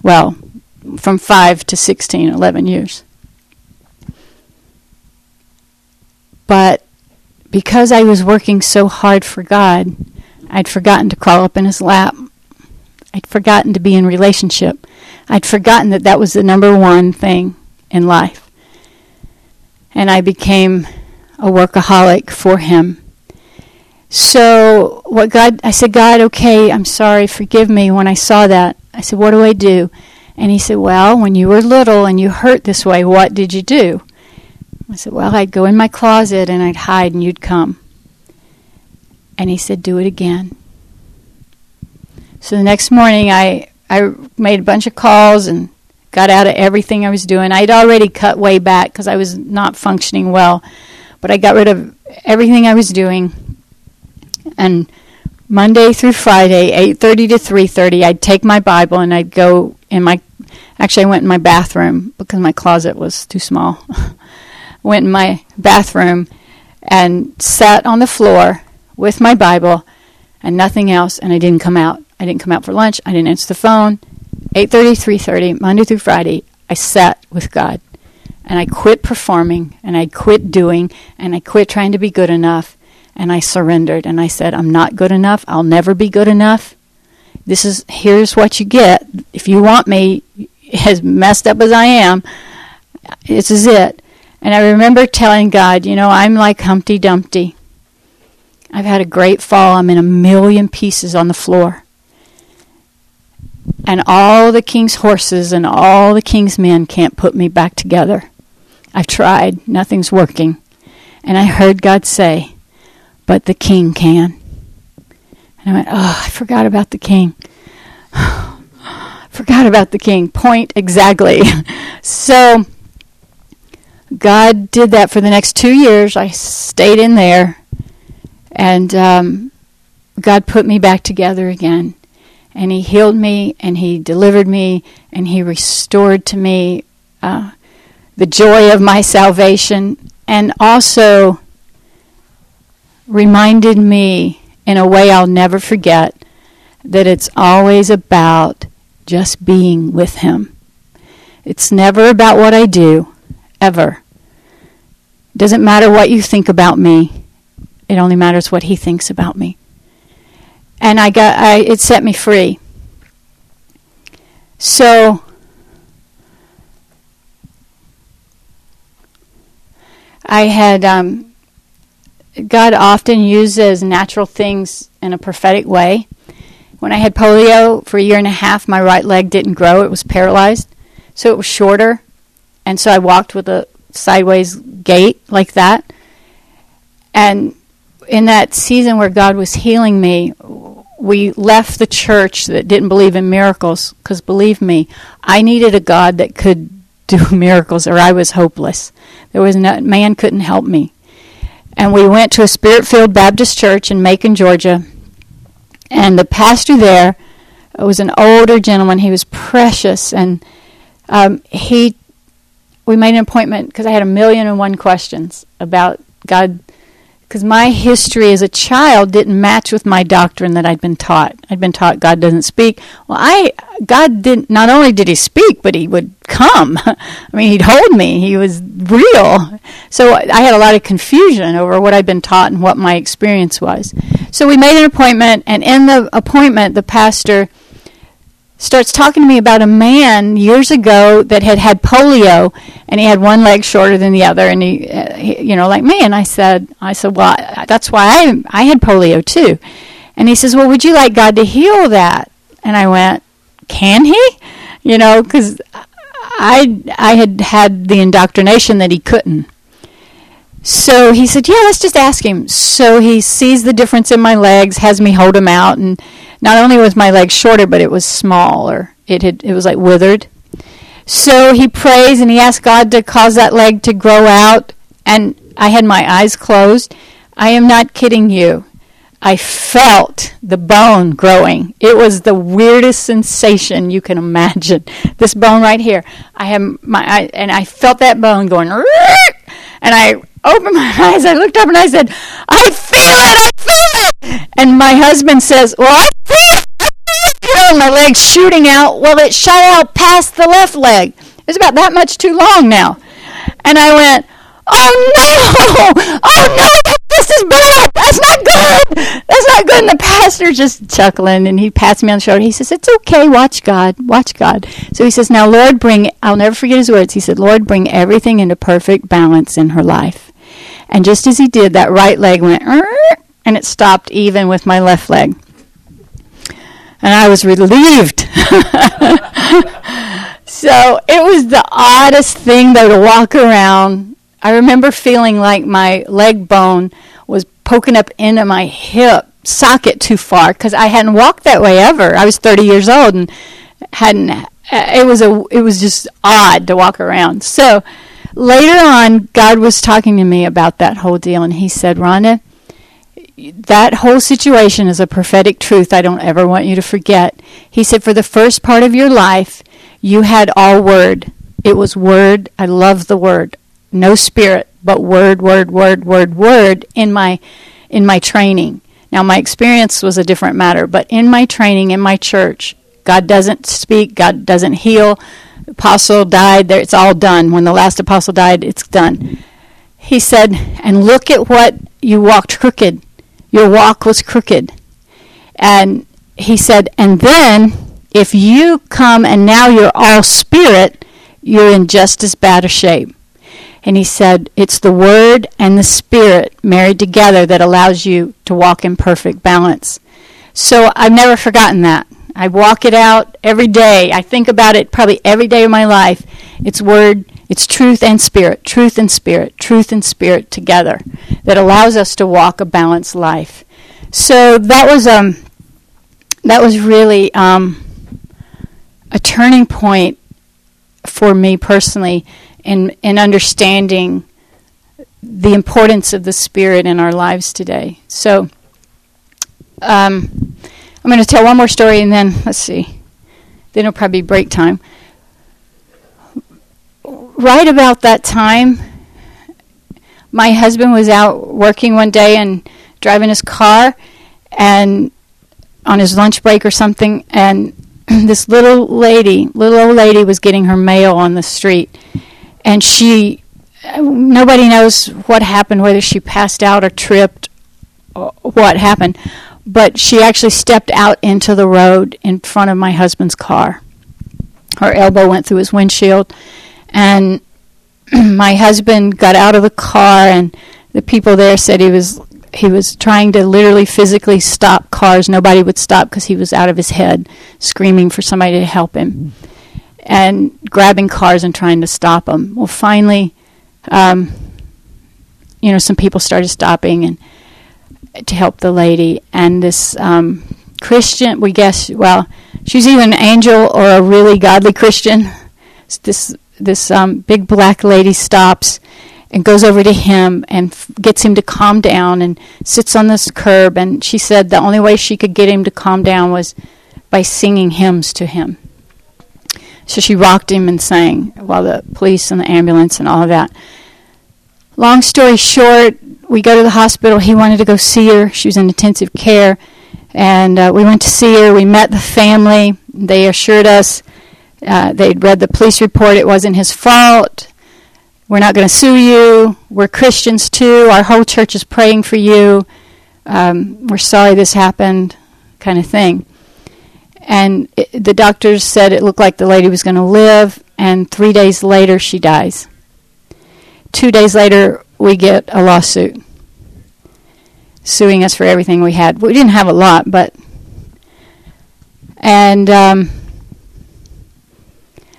Well, from 5 to 16, 11 years. But because I was working so hard for God, I'd forgotten to crawl up in His lap. I'd forgotten to be in relationship. I'd forgotten that that was the number one thing in life. And I became a workaholic for Him. So, what God, I said, God, okay, I'm sorry, forgive me. When I saw that, I said, what do I do? And He said, Well, when you were little and you hurt this way, what did you do? I said, Well, I'd go in my closet and I'd hide and you'd come. And he said, Do it again. So the next morning, I, I made a bunch of calls and got out of everything I was doing. I'd already cut way back because I was not functioning well, but I got rid of everything I was doing. And Monday through Friday, 8:30 to 3:30, I'd take my Bible and I'd go in my actually I went in my bathroom because my closet was too small. went in my bathroom and sat on the floor with my Bible and nothing else, and I didn't come out. I didn't come out for lunch. I didn't answer the phone. 8:30, 3:30, Monday through Friday, I sat with God. And I quit performing and I quit doing and I quit trying to be good enough and I surrendered and I said, I'm not good enough. I'll never be good enough. This is here's what you get. If you want me as messed up as I am, this is it. And I remember telling God, you know, I'm like Humpty Dumpty. I've had a great fall. I'm in a million pieces on the floor. And all the king's horses and all the king's men can't put me back together. I've tried, nothing's working. And I heard God say, But the king can. And I went, Oh, I forgot about the king. forgot about the king. Point exactly. so God did that for the next two years. I stayed in there. And um, God put me back together again. And He healed me and He delivered me and He restored to me uh, the joy of my salvation and also reminded me in a way I'll never forget that it's always about just being with Him. It's never about what I do, ever. It doesn't matter what you think about me. It only matters what he thinks about me. And I got I it set me free. So I had um, God often uses natural things in a prophetic way. When I had polio for a year and a half, my right leg didn't grow; it was paralyzed, so it was shorter, and so I walked with a sideways gait like that. And in that season where God was healing me, we left the church that didn't believe in miracles because believe me, I needed a God that could do miracles or I was hopeless. There was no man couldn't help me. And we went to a spirit-filled Baptist church in Macon, Georgia. And the pastor there was an older gentleman. He was precious and um, he we made an appointment because I had a million and one questions about God because my history as a child didn't match with my doctrine that I'd been taught. I'd been taught God doesn't speak. Well, I God didn't. Not only did He speak, but He would come. I mean, He'd hold me. He was real. So I had a lot of confusion over what I'd been taught and what my experience was. So we made an appointment, and in the appointment, the pastor starts talking to me about a man years ago that had had polio and he had one leg shorter than the other and he, uh, he, you know like me and I said I said well that's why I I had polio too. And he says well would you like God to heal that? And I went can he? You know cuz I I had had the indoctrination that he couldn't. So he said yeah let's just ask him. So he sees the difference in my legs has me hold him out and not only was my leg shorter, but it was smaller. It had it was like withered. So he prays and he asks God to cause that leg to grow out. And I had my eyes closed. I am not kidding you. I felt the bone growing. It was the weirdest sensation you can imagine. This bone right here. I have my eye, and I felt that bone going, and I opened my eyes. I looked up and I said, "I feel it! I feel it!" And my husband says, "Well, I feel it. I feel it. my leg shooting out. Well, it shot out past the left leg. It's about that much too long now. And I went, oh no! Oh no! This is bad! That's not good! That's not good! And the pastor just chuckling and he pats me on the shoulder. He says, It's okay. Watch God. Watch God. So he says, Now, Lord, bring, I'll never forget his words. He said, Lord, bring everything into perfect balance in her life. And just as he did, that right leg went, and it stopped even with my left leg and I was relieved. so it was the oddest thing, though, to walk around. I remember feeling like my leg bone was poking up into my hip socket too far because I hadn't walked that way ever. I was 30 years old and hadn't. It was a. It was just odd to walk around. So later on, God was talking to me about that whole deal, and He said, "Rhonda, that whole situation is a prophetic truth I don't ever want you to forget. He said, For the first part of your life, you had all word. It was word. I love the word. No spirit, but word, word, word, word, word in my in my training. Now, my experience was a different matter, but in my training, in my church, God doesn't speak, God doesn't heal. Apostle died, there, it's all done. When the last apostle died, it's done. He said, and look at what you walked crooked. Your walk was crooked. And he said, and then if you come and now you're all spirit, you're in just as bad a shape. And he said, It's the Word and the Spirit married together that allows you to walk in perfect balance. So I've never forgotten that. I walk it out every day. I think about it probably every day of my life. It's Word, it's truth and Spirit, truth and Spirit, truth and Spirit together that allows us to walk a balanced life. So that was um, that was really um, a turning point for me personally in, in understanding the importance of the Spirit in our lives today. So, um, I'm going to tell one more story and then, let's see, then it'll probably be break time. Right about that time, my husband was out working one day and driving his car and on his lunch break or something and this little lady little old lady was getting her mail on the street. And she nobody knows what happened whether she passed out or tripped or what happened but she actually stepped out into the road in front of my husband's car her elbow went through his windshield and my husband got out of the car and the people there said he was he was trying to literally physically stop cars nobody would stop because he was out of his head screaming for somebody to help him and grabbing cars and trying to stop them. Well, finally, um, you know, some people started stopping and to help the lady. And this um, Christian, we guess, well, she's either an angel or a really godly Christian. This this um, big black lady stops and goes over to him and f- gets him to calm down and sits on this curb. And she said the only way she could get him to calm down was by singing hymns to him. So she rocked him and sang while the police and the ambulance and all of that. Long story short, we go to the hospital. He wanted to go see her. She was in intensive care. And uh, we went to see her. We met the family. They assured us uh, they'd read the police report. It wasn't his fault. We're not going to sue you. We're Christians too. Our whole church is praying for you. Um, we're sorry this happened, kind of thing and it, the doctors said it looked like the lady was going to live and 3 days later she dies 2 days later we get a lawsuit suing us for everything we had we didn't have a lot but and um,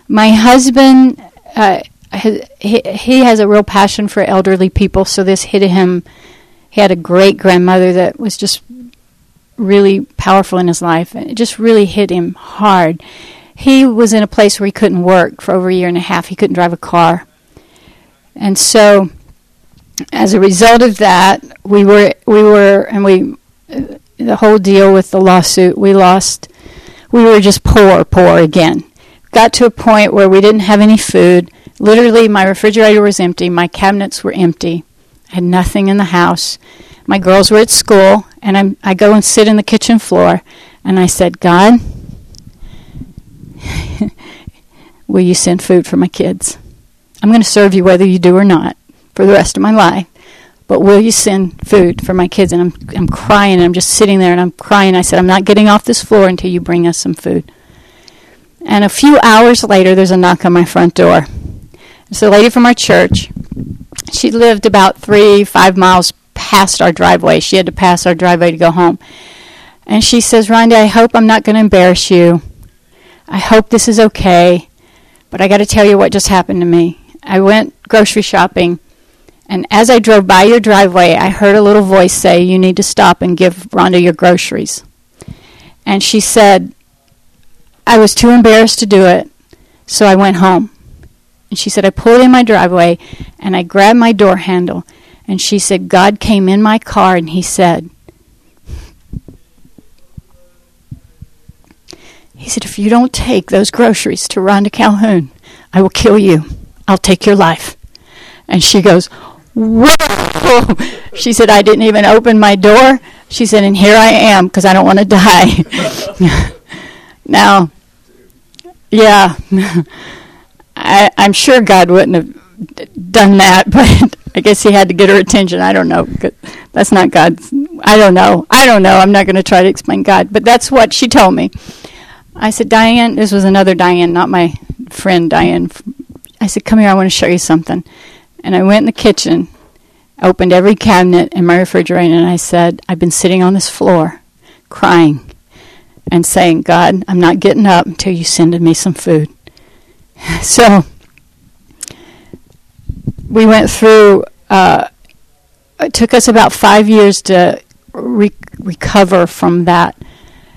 my husband uh, he, he has a real passion for elderly people so this hit him he had a great grandmother that was just really powerful in his life, and it just really hit him hard. He was in a place where he couldn't work for over a year and a half. He couldn't drive a car. And so, as a result of that, we were, we were, and we, the whole deal with the lawsuit, we lost, we were just poor, poor again. Got to a point where we didn't have any food. Literally, my refrigerator was empty, my cabinets were empty. I had nothing in the house my girls were at school, and I'm, I go and sit in the kitchen floor, and I said, God, will you send food for my kids? I'm going to serve you whether you do or not for the rest of my life. But will you send food for my kids? And I'm, I'm crying, and I'm just sitting there, and I'm crying. I said, I'm not getting off this floor until you bring us some food. And a few hours later, there's a knock on my front door. It's a lady from our church. She lived about three, five miles past our driveway. She had to pass our driveway to go home. And she says, Rhonda, I hope I'm not going to embarrass you. I hope this is okay. But I got to tell you what just happened to me. I went grocery shopping, and as I drove by your driveway, I heard a little voice say, You need to stop and give Rhonda your groceries. And she said, I was too embarrassed to do it, so I went home. And she said, I pulled in my driveway and I grabbed my door handle and she said, God came in my car and he said, He said, if you don't take those groceries to Rhonda Calhoun, I will kill you. I'll take your life. And she goes, Whoa! She said, I didn't even open my door. She said, and here I am because I don't want to die. now, yeah, I, I'm sure God wouldn't have done that, but I guess he had to get her attention. I don't know. That's not God's. I don't know. I don't know. I'm not going to try to explain God, but that's what she told me. I said, Diane, this was another Diane, not my friend Diane. I said, come here, I want to show you something. And I went in the kitchen, opened every cabinet in my refrigerator, and I said, I've been sitting on this floor crying and saying, God, I'm not getting up until you send me some food. So we went through, uh, it took us about five years to re- recover from that,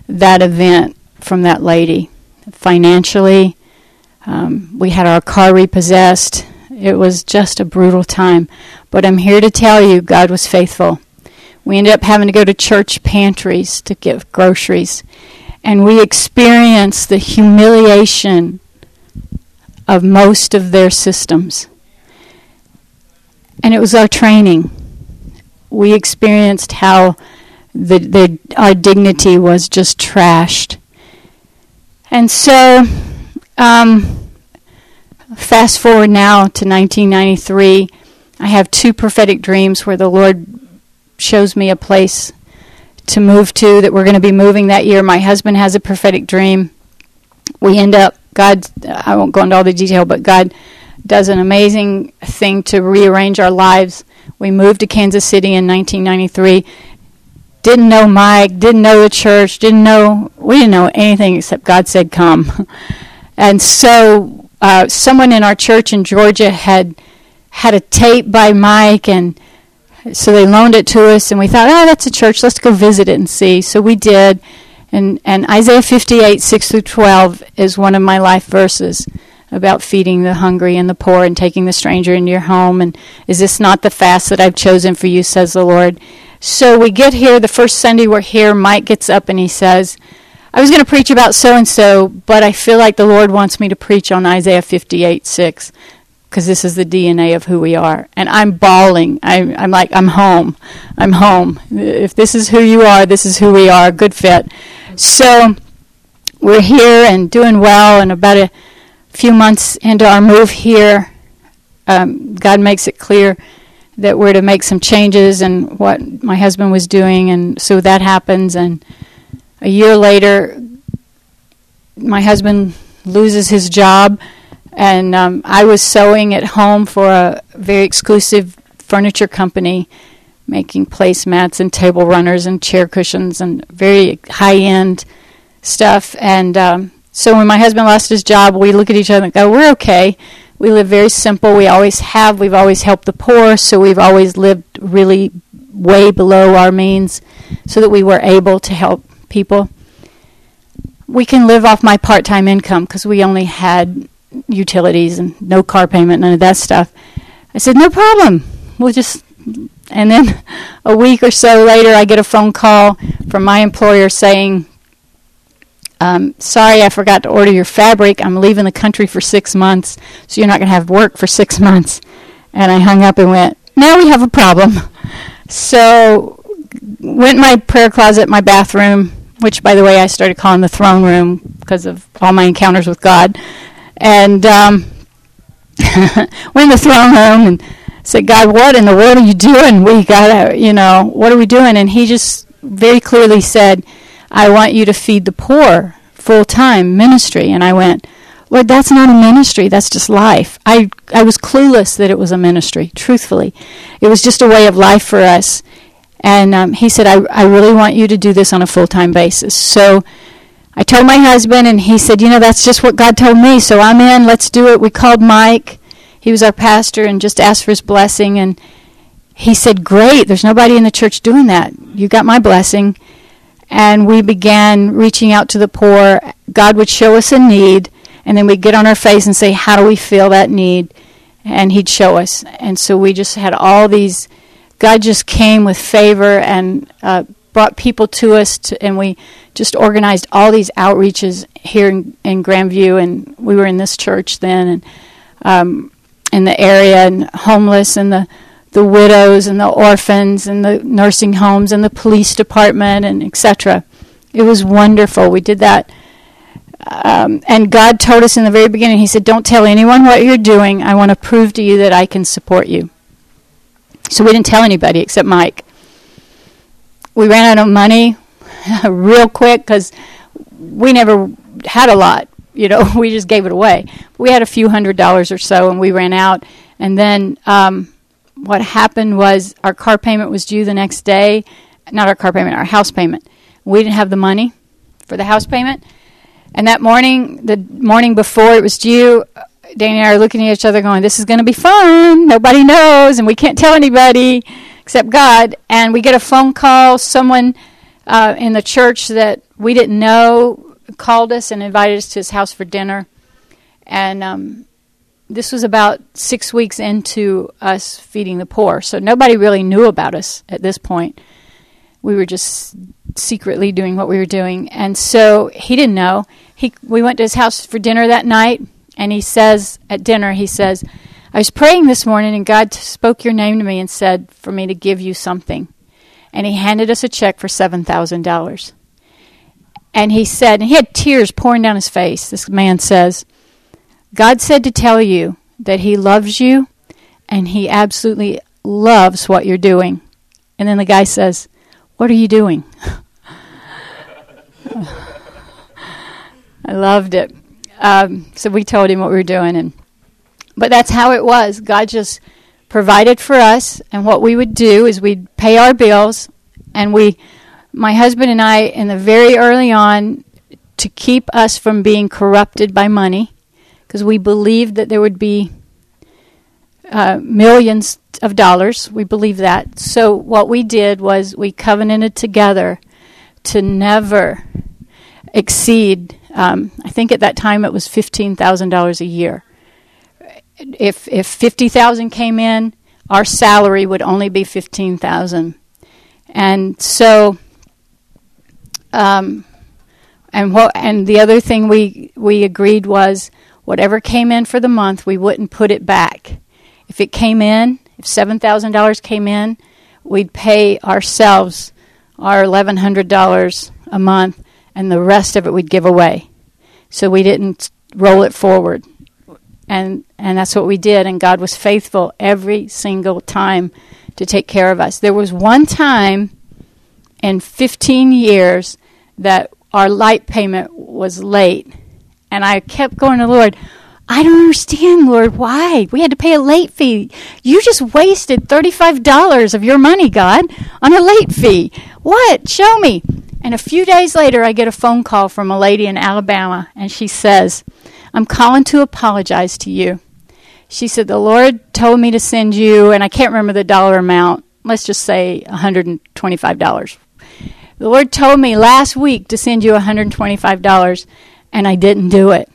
that event, from that lady. Financially, um, we had our car repossessed. It was just a brutal time. But I'm here to tell you, God was faithful. We ended up having to go to church pantries to get groceries. And we experienced the humiliation of most of their systems. And it was our training. We experienced how the, the, our dignity was just trashed. And so, um, fast forward now to 1993, I have two prophetic dreams where the Lord shows me a place to move to that we're going to be moving that year. My husband has a prophetic dream. We end up, God, I won't go into all the detail, but God does an amazing thing to rearrange our lives. We moved to Kansas City in 1993 didn't know Mike, didn't know the church, didn't know, we didn't know anything except God said come. and so uh, someone in our church in Georgia had had a tape by Mike, and so they loaned it to us, and we thought, oh, that's a church, let's go visit it and see. So we did. And, and Isaiah 58, 6 through 12 is one of my life verses about feeding the hungry and the poor and taking the stranger into your home. And is this not the fast that I've chosen for you, says the Lord? So we get here, the first Sunday we're here, Mike gets up and he says, I was going to preach about so and so, but I feel like the Lord wants me to preach on Isaiah 58 6 because this is the DNA of who we are. And I'm bawling. I'm, I'm like, I'm home. I'm home. If this is who you are, this is who we are. Good fit. So we're here and doing well, and about a few months into our move here, um, God makes it clear that we're to make some changes and what my husband was doing, and so that happens. And a year later, my husband loses his job, and um, I was sewing at home for a very exclusive furniture company, making placemats and table runners and chair cushions and very high end stuff. And um, so when my husband lost his job, we look at each other and go, "We're okay." We live very simple. We always have. We've always helped the poor, so we've always lived really way below our means so that we were able to help people. We can live off my part time income because we only had utilities and no car payment, none of that stuff. I said, no problem. We'll just. And then a week or so later, I get a phone call from my employer saying, um, sorry, I forgot to order your fabric. I'm leaving the country for six months, so you're not going to have work for six months. And I hung up and went, now we have a problem. So went in my prayer closet, my bathroom, which, by the way, I started calling the throne room because of all my encounters with God. And um, went in the throne room and said, God, what in the world are you doing? We got to, you know, what are we doing? And he just very clearly said, I want you to feed the poor full time ministry. And I went, Lord, that's not a ministry. That's just life. I, I was clueless that it was a ministry, truthfully. It was just a way of life for us. And um, he said, I, I really want you to do this on a full time basis. So I told my husband, and he said, You know, that's just what God told me. So I'm in. Let's do it. We called Mike. He was our pastor and just asked for his blessing. And he said, Great. There's nobody in the church doing that. You got my blessing and we began reaching out to the poor. God would show us a need, and then we'd get on our face and say, How do we feel that need? And He'd show us. And so we just had all these, God just came with favor and uh, brought people to us, to, and we just organized all these outreaches here in, in Grandview, and we were in this church then, and um, in the area, and homeless, and the the widows and the orphans and the nursing homes and the police department and etc. It was wonderful. We did that. Um, and God told us in the very beginning, He said, Don't tell anyone what you're doing. I want to prove to you that I can support you. So we didn't tell anybody except Mike. We ran out of money real quick because we never had a lot. You know, we just gave it away. We had a few hundred dollars or so, and we ran out. And then um, what happened was our car payment was due the next day. Not our car payment, our house payment. We didn't have the money for the house payment. And that morning, the morning before it was due, Danny and I are looking at each other going, This is going to be fun. Nobody knows, and we can't tell anybody except God. And we get a phone call. Someone uh, in the church that we didn't know called us and invited us to his house for dinner. And um, this was about six weeks into us feeding the poor. So nobody really knew about us at this point. We were just secretly doing what we were doing. And so he didn't know. He, we went to his house for dinner that night, and he says at dinner, he says, I was praying this morning, and God spoke your name to me and said for me to give you something. And he handed us a check for $7,000. And he said, and he had tears pouring down his face. This man says, God said to tell you that He loves you and He absolutely loves what you're doing. And then the guy says, What are you doing? I loved it. Um, so we told him what we were doing, and but that's how it was. God just provided for us, and what we would do is we'd pay our bills, and we, my husband and I, in the very early on, to keep us from being corrupted by money, because we believed that there would be uh, millions of dollars. We believed that. So what we did was we covenanted together to never exceed. Um, I think at that time it was fifteen thousand dollars a year. If if fifty thousand came in, our salary would only be fifteen thousand, and so. Um, and what and the other thing we we agreed was whatever came in for the month, we wouldn't put it back. If it came in, if $7,000 came in, we'd pay ourselves our $1,100 a month, and the rest of it we'd give away. So we didn't roll it forward. And, and that's what we did, and God was faithful every single time to take care of us. There was one time in 15 years that our light payment was late and I kept going to the Lord, I don't understand, Lord, why? We had to pay a late fee. You just wasted $35 of your money, God, on a late fee. What? Show me. And a few days later, I get a phone call from a lady in Alabama, and she says, I'm calling to apologize to you. She said, The Lord told me to send you, and I can't remember the dollar amount, let's just say $125. The Lord told me last week to send you $125 and I didn't do it.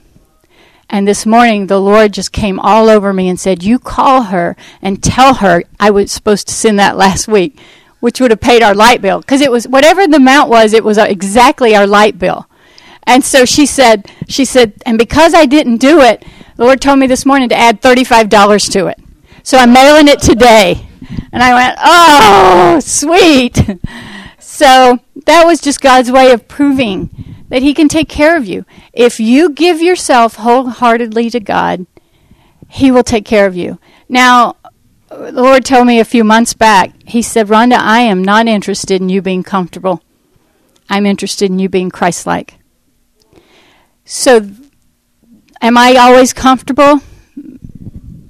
And this morning, the Lord just came all over me and said, You call her and tell her I was supposed to send that last week, which would have paid our light bill. Because it was, whatever the amount was, it was uh, exactly our light bill. And so she said, she said, and because I didn't do it, the Lord told me this morning to add $35 to it. So I'm mailing it today. And I went, oh, sweet. So that was just God's way of proving that He can take care of you. If you give yourself wholeheartedly to God, He will take care of you. Now, the Lord told me a few months back, He said, Rhonda, I am not interested in you being comfortable. I'm interested in you being Christ like. So, am I always comfortable?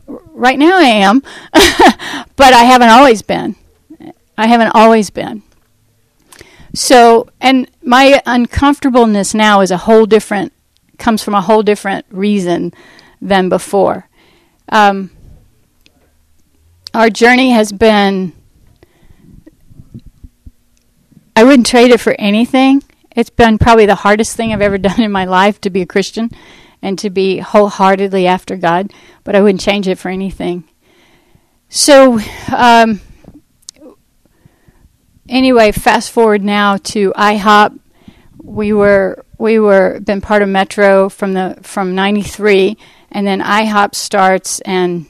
Right now I am, but I haven't always been. I haven't always been. So, and my uncomfortableness now is a whole different, comes from a whole different reason than before. Um, our journey has been, I wouldn't trade it for anything. It's been probably the hardest thing I've ever done in my life to be a Christian and to be wholeheartedly after God, but I wouldn't change it for anything. So, um, anyway, fast forward now to IHOP. We were we were been part of Metro from the from '93, and then IHOP starts, and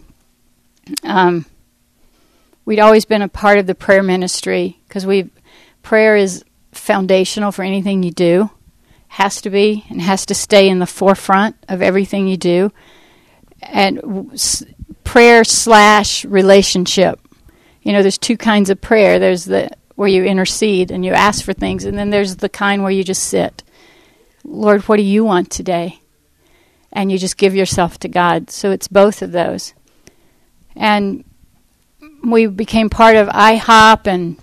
um, we'd always been a part of the prayer ministry because we prayer is foundational for anything you do. Has to be and has to stay in the forefront of everything you do. And prayer slash relationship. You know there's two kinds of prayer. There's the where you intercede and you ask for things and then there's the kind where you just sit. Lord what do you want today? And you just give yourself to god. So it's both of those. And we became part of IHOP and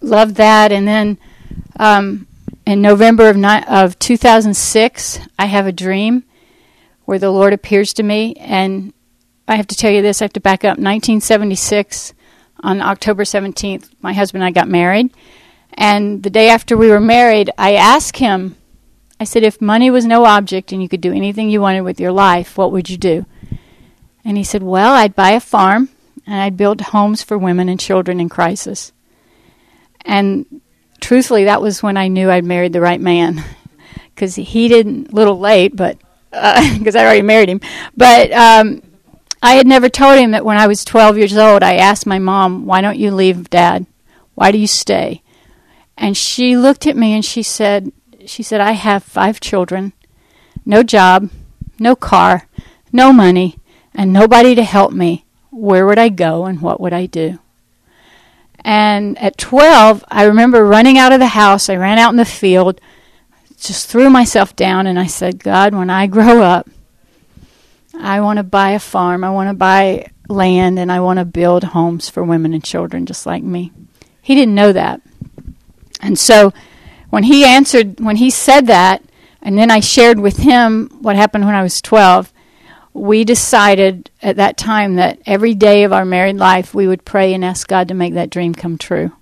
loved that. And then um, in November of, ni- of 2006, I have a dream where the Lord appears to me. And I have to tell you this I have to back up. 1976, on October 17th, my husband and I got married. And the day after we were married, I asked him, I said, if money was no object and you could do anything you wanted with your life, what would you do? And he said, Well, I'd buy a farm and I'd build homes for women and children in crisis. And truthfully, that was when I knew I'd married the right man. Because he didn't, little late, but because uh, I already married him. But um, I had never told him that when I was 12 years old, I asked my mom, Why don't you leave dad? Why do you stay? And she looked at me and she said, she said, I have five children, no job, no car, no money, and nobody to help me, where would I go and what would I do? And at 12, I remember running out of the house. I ran out in the field, just threw myself down, and I said, God, when I grow up, I want to buy a farm, I want to buy land, and I want to build homes for women and children just like me. He didn't know that. And so when he answered, when he said that, and then I shared with him what happened when I was 12, we decided at that time that every day of our married life we would pray and ask God to make that dream come true.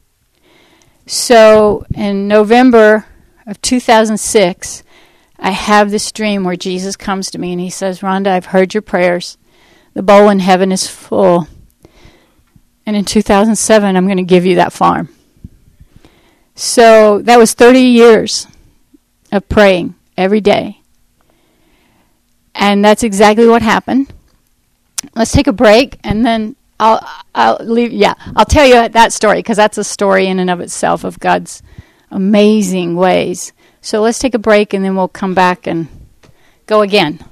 So in November of 2006, I have this dream where Jesus comes to me and he says, Rhonda, I've heard your prayers. The bowl in heaven is full. And in 2007, I'm going to give you that farm. So that was 30 years of praying every day. And that's exactly what happened. Let's take a break and then I'll I'll leave yeah, I'll tell you that story because that's a story in and of itself of God's amazing ways. So let's take a break and then we'll come back and go again.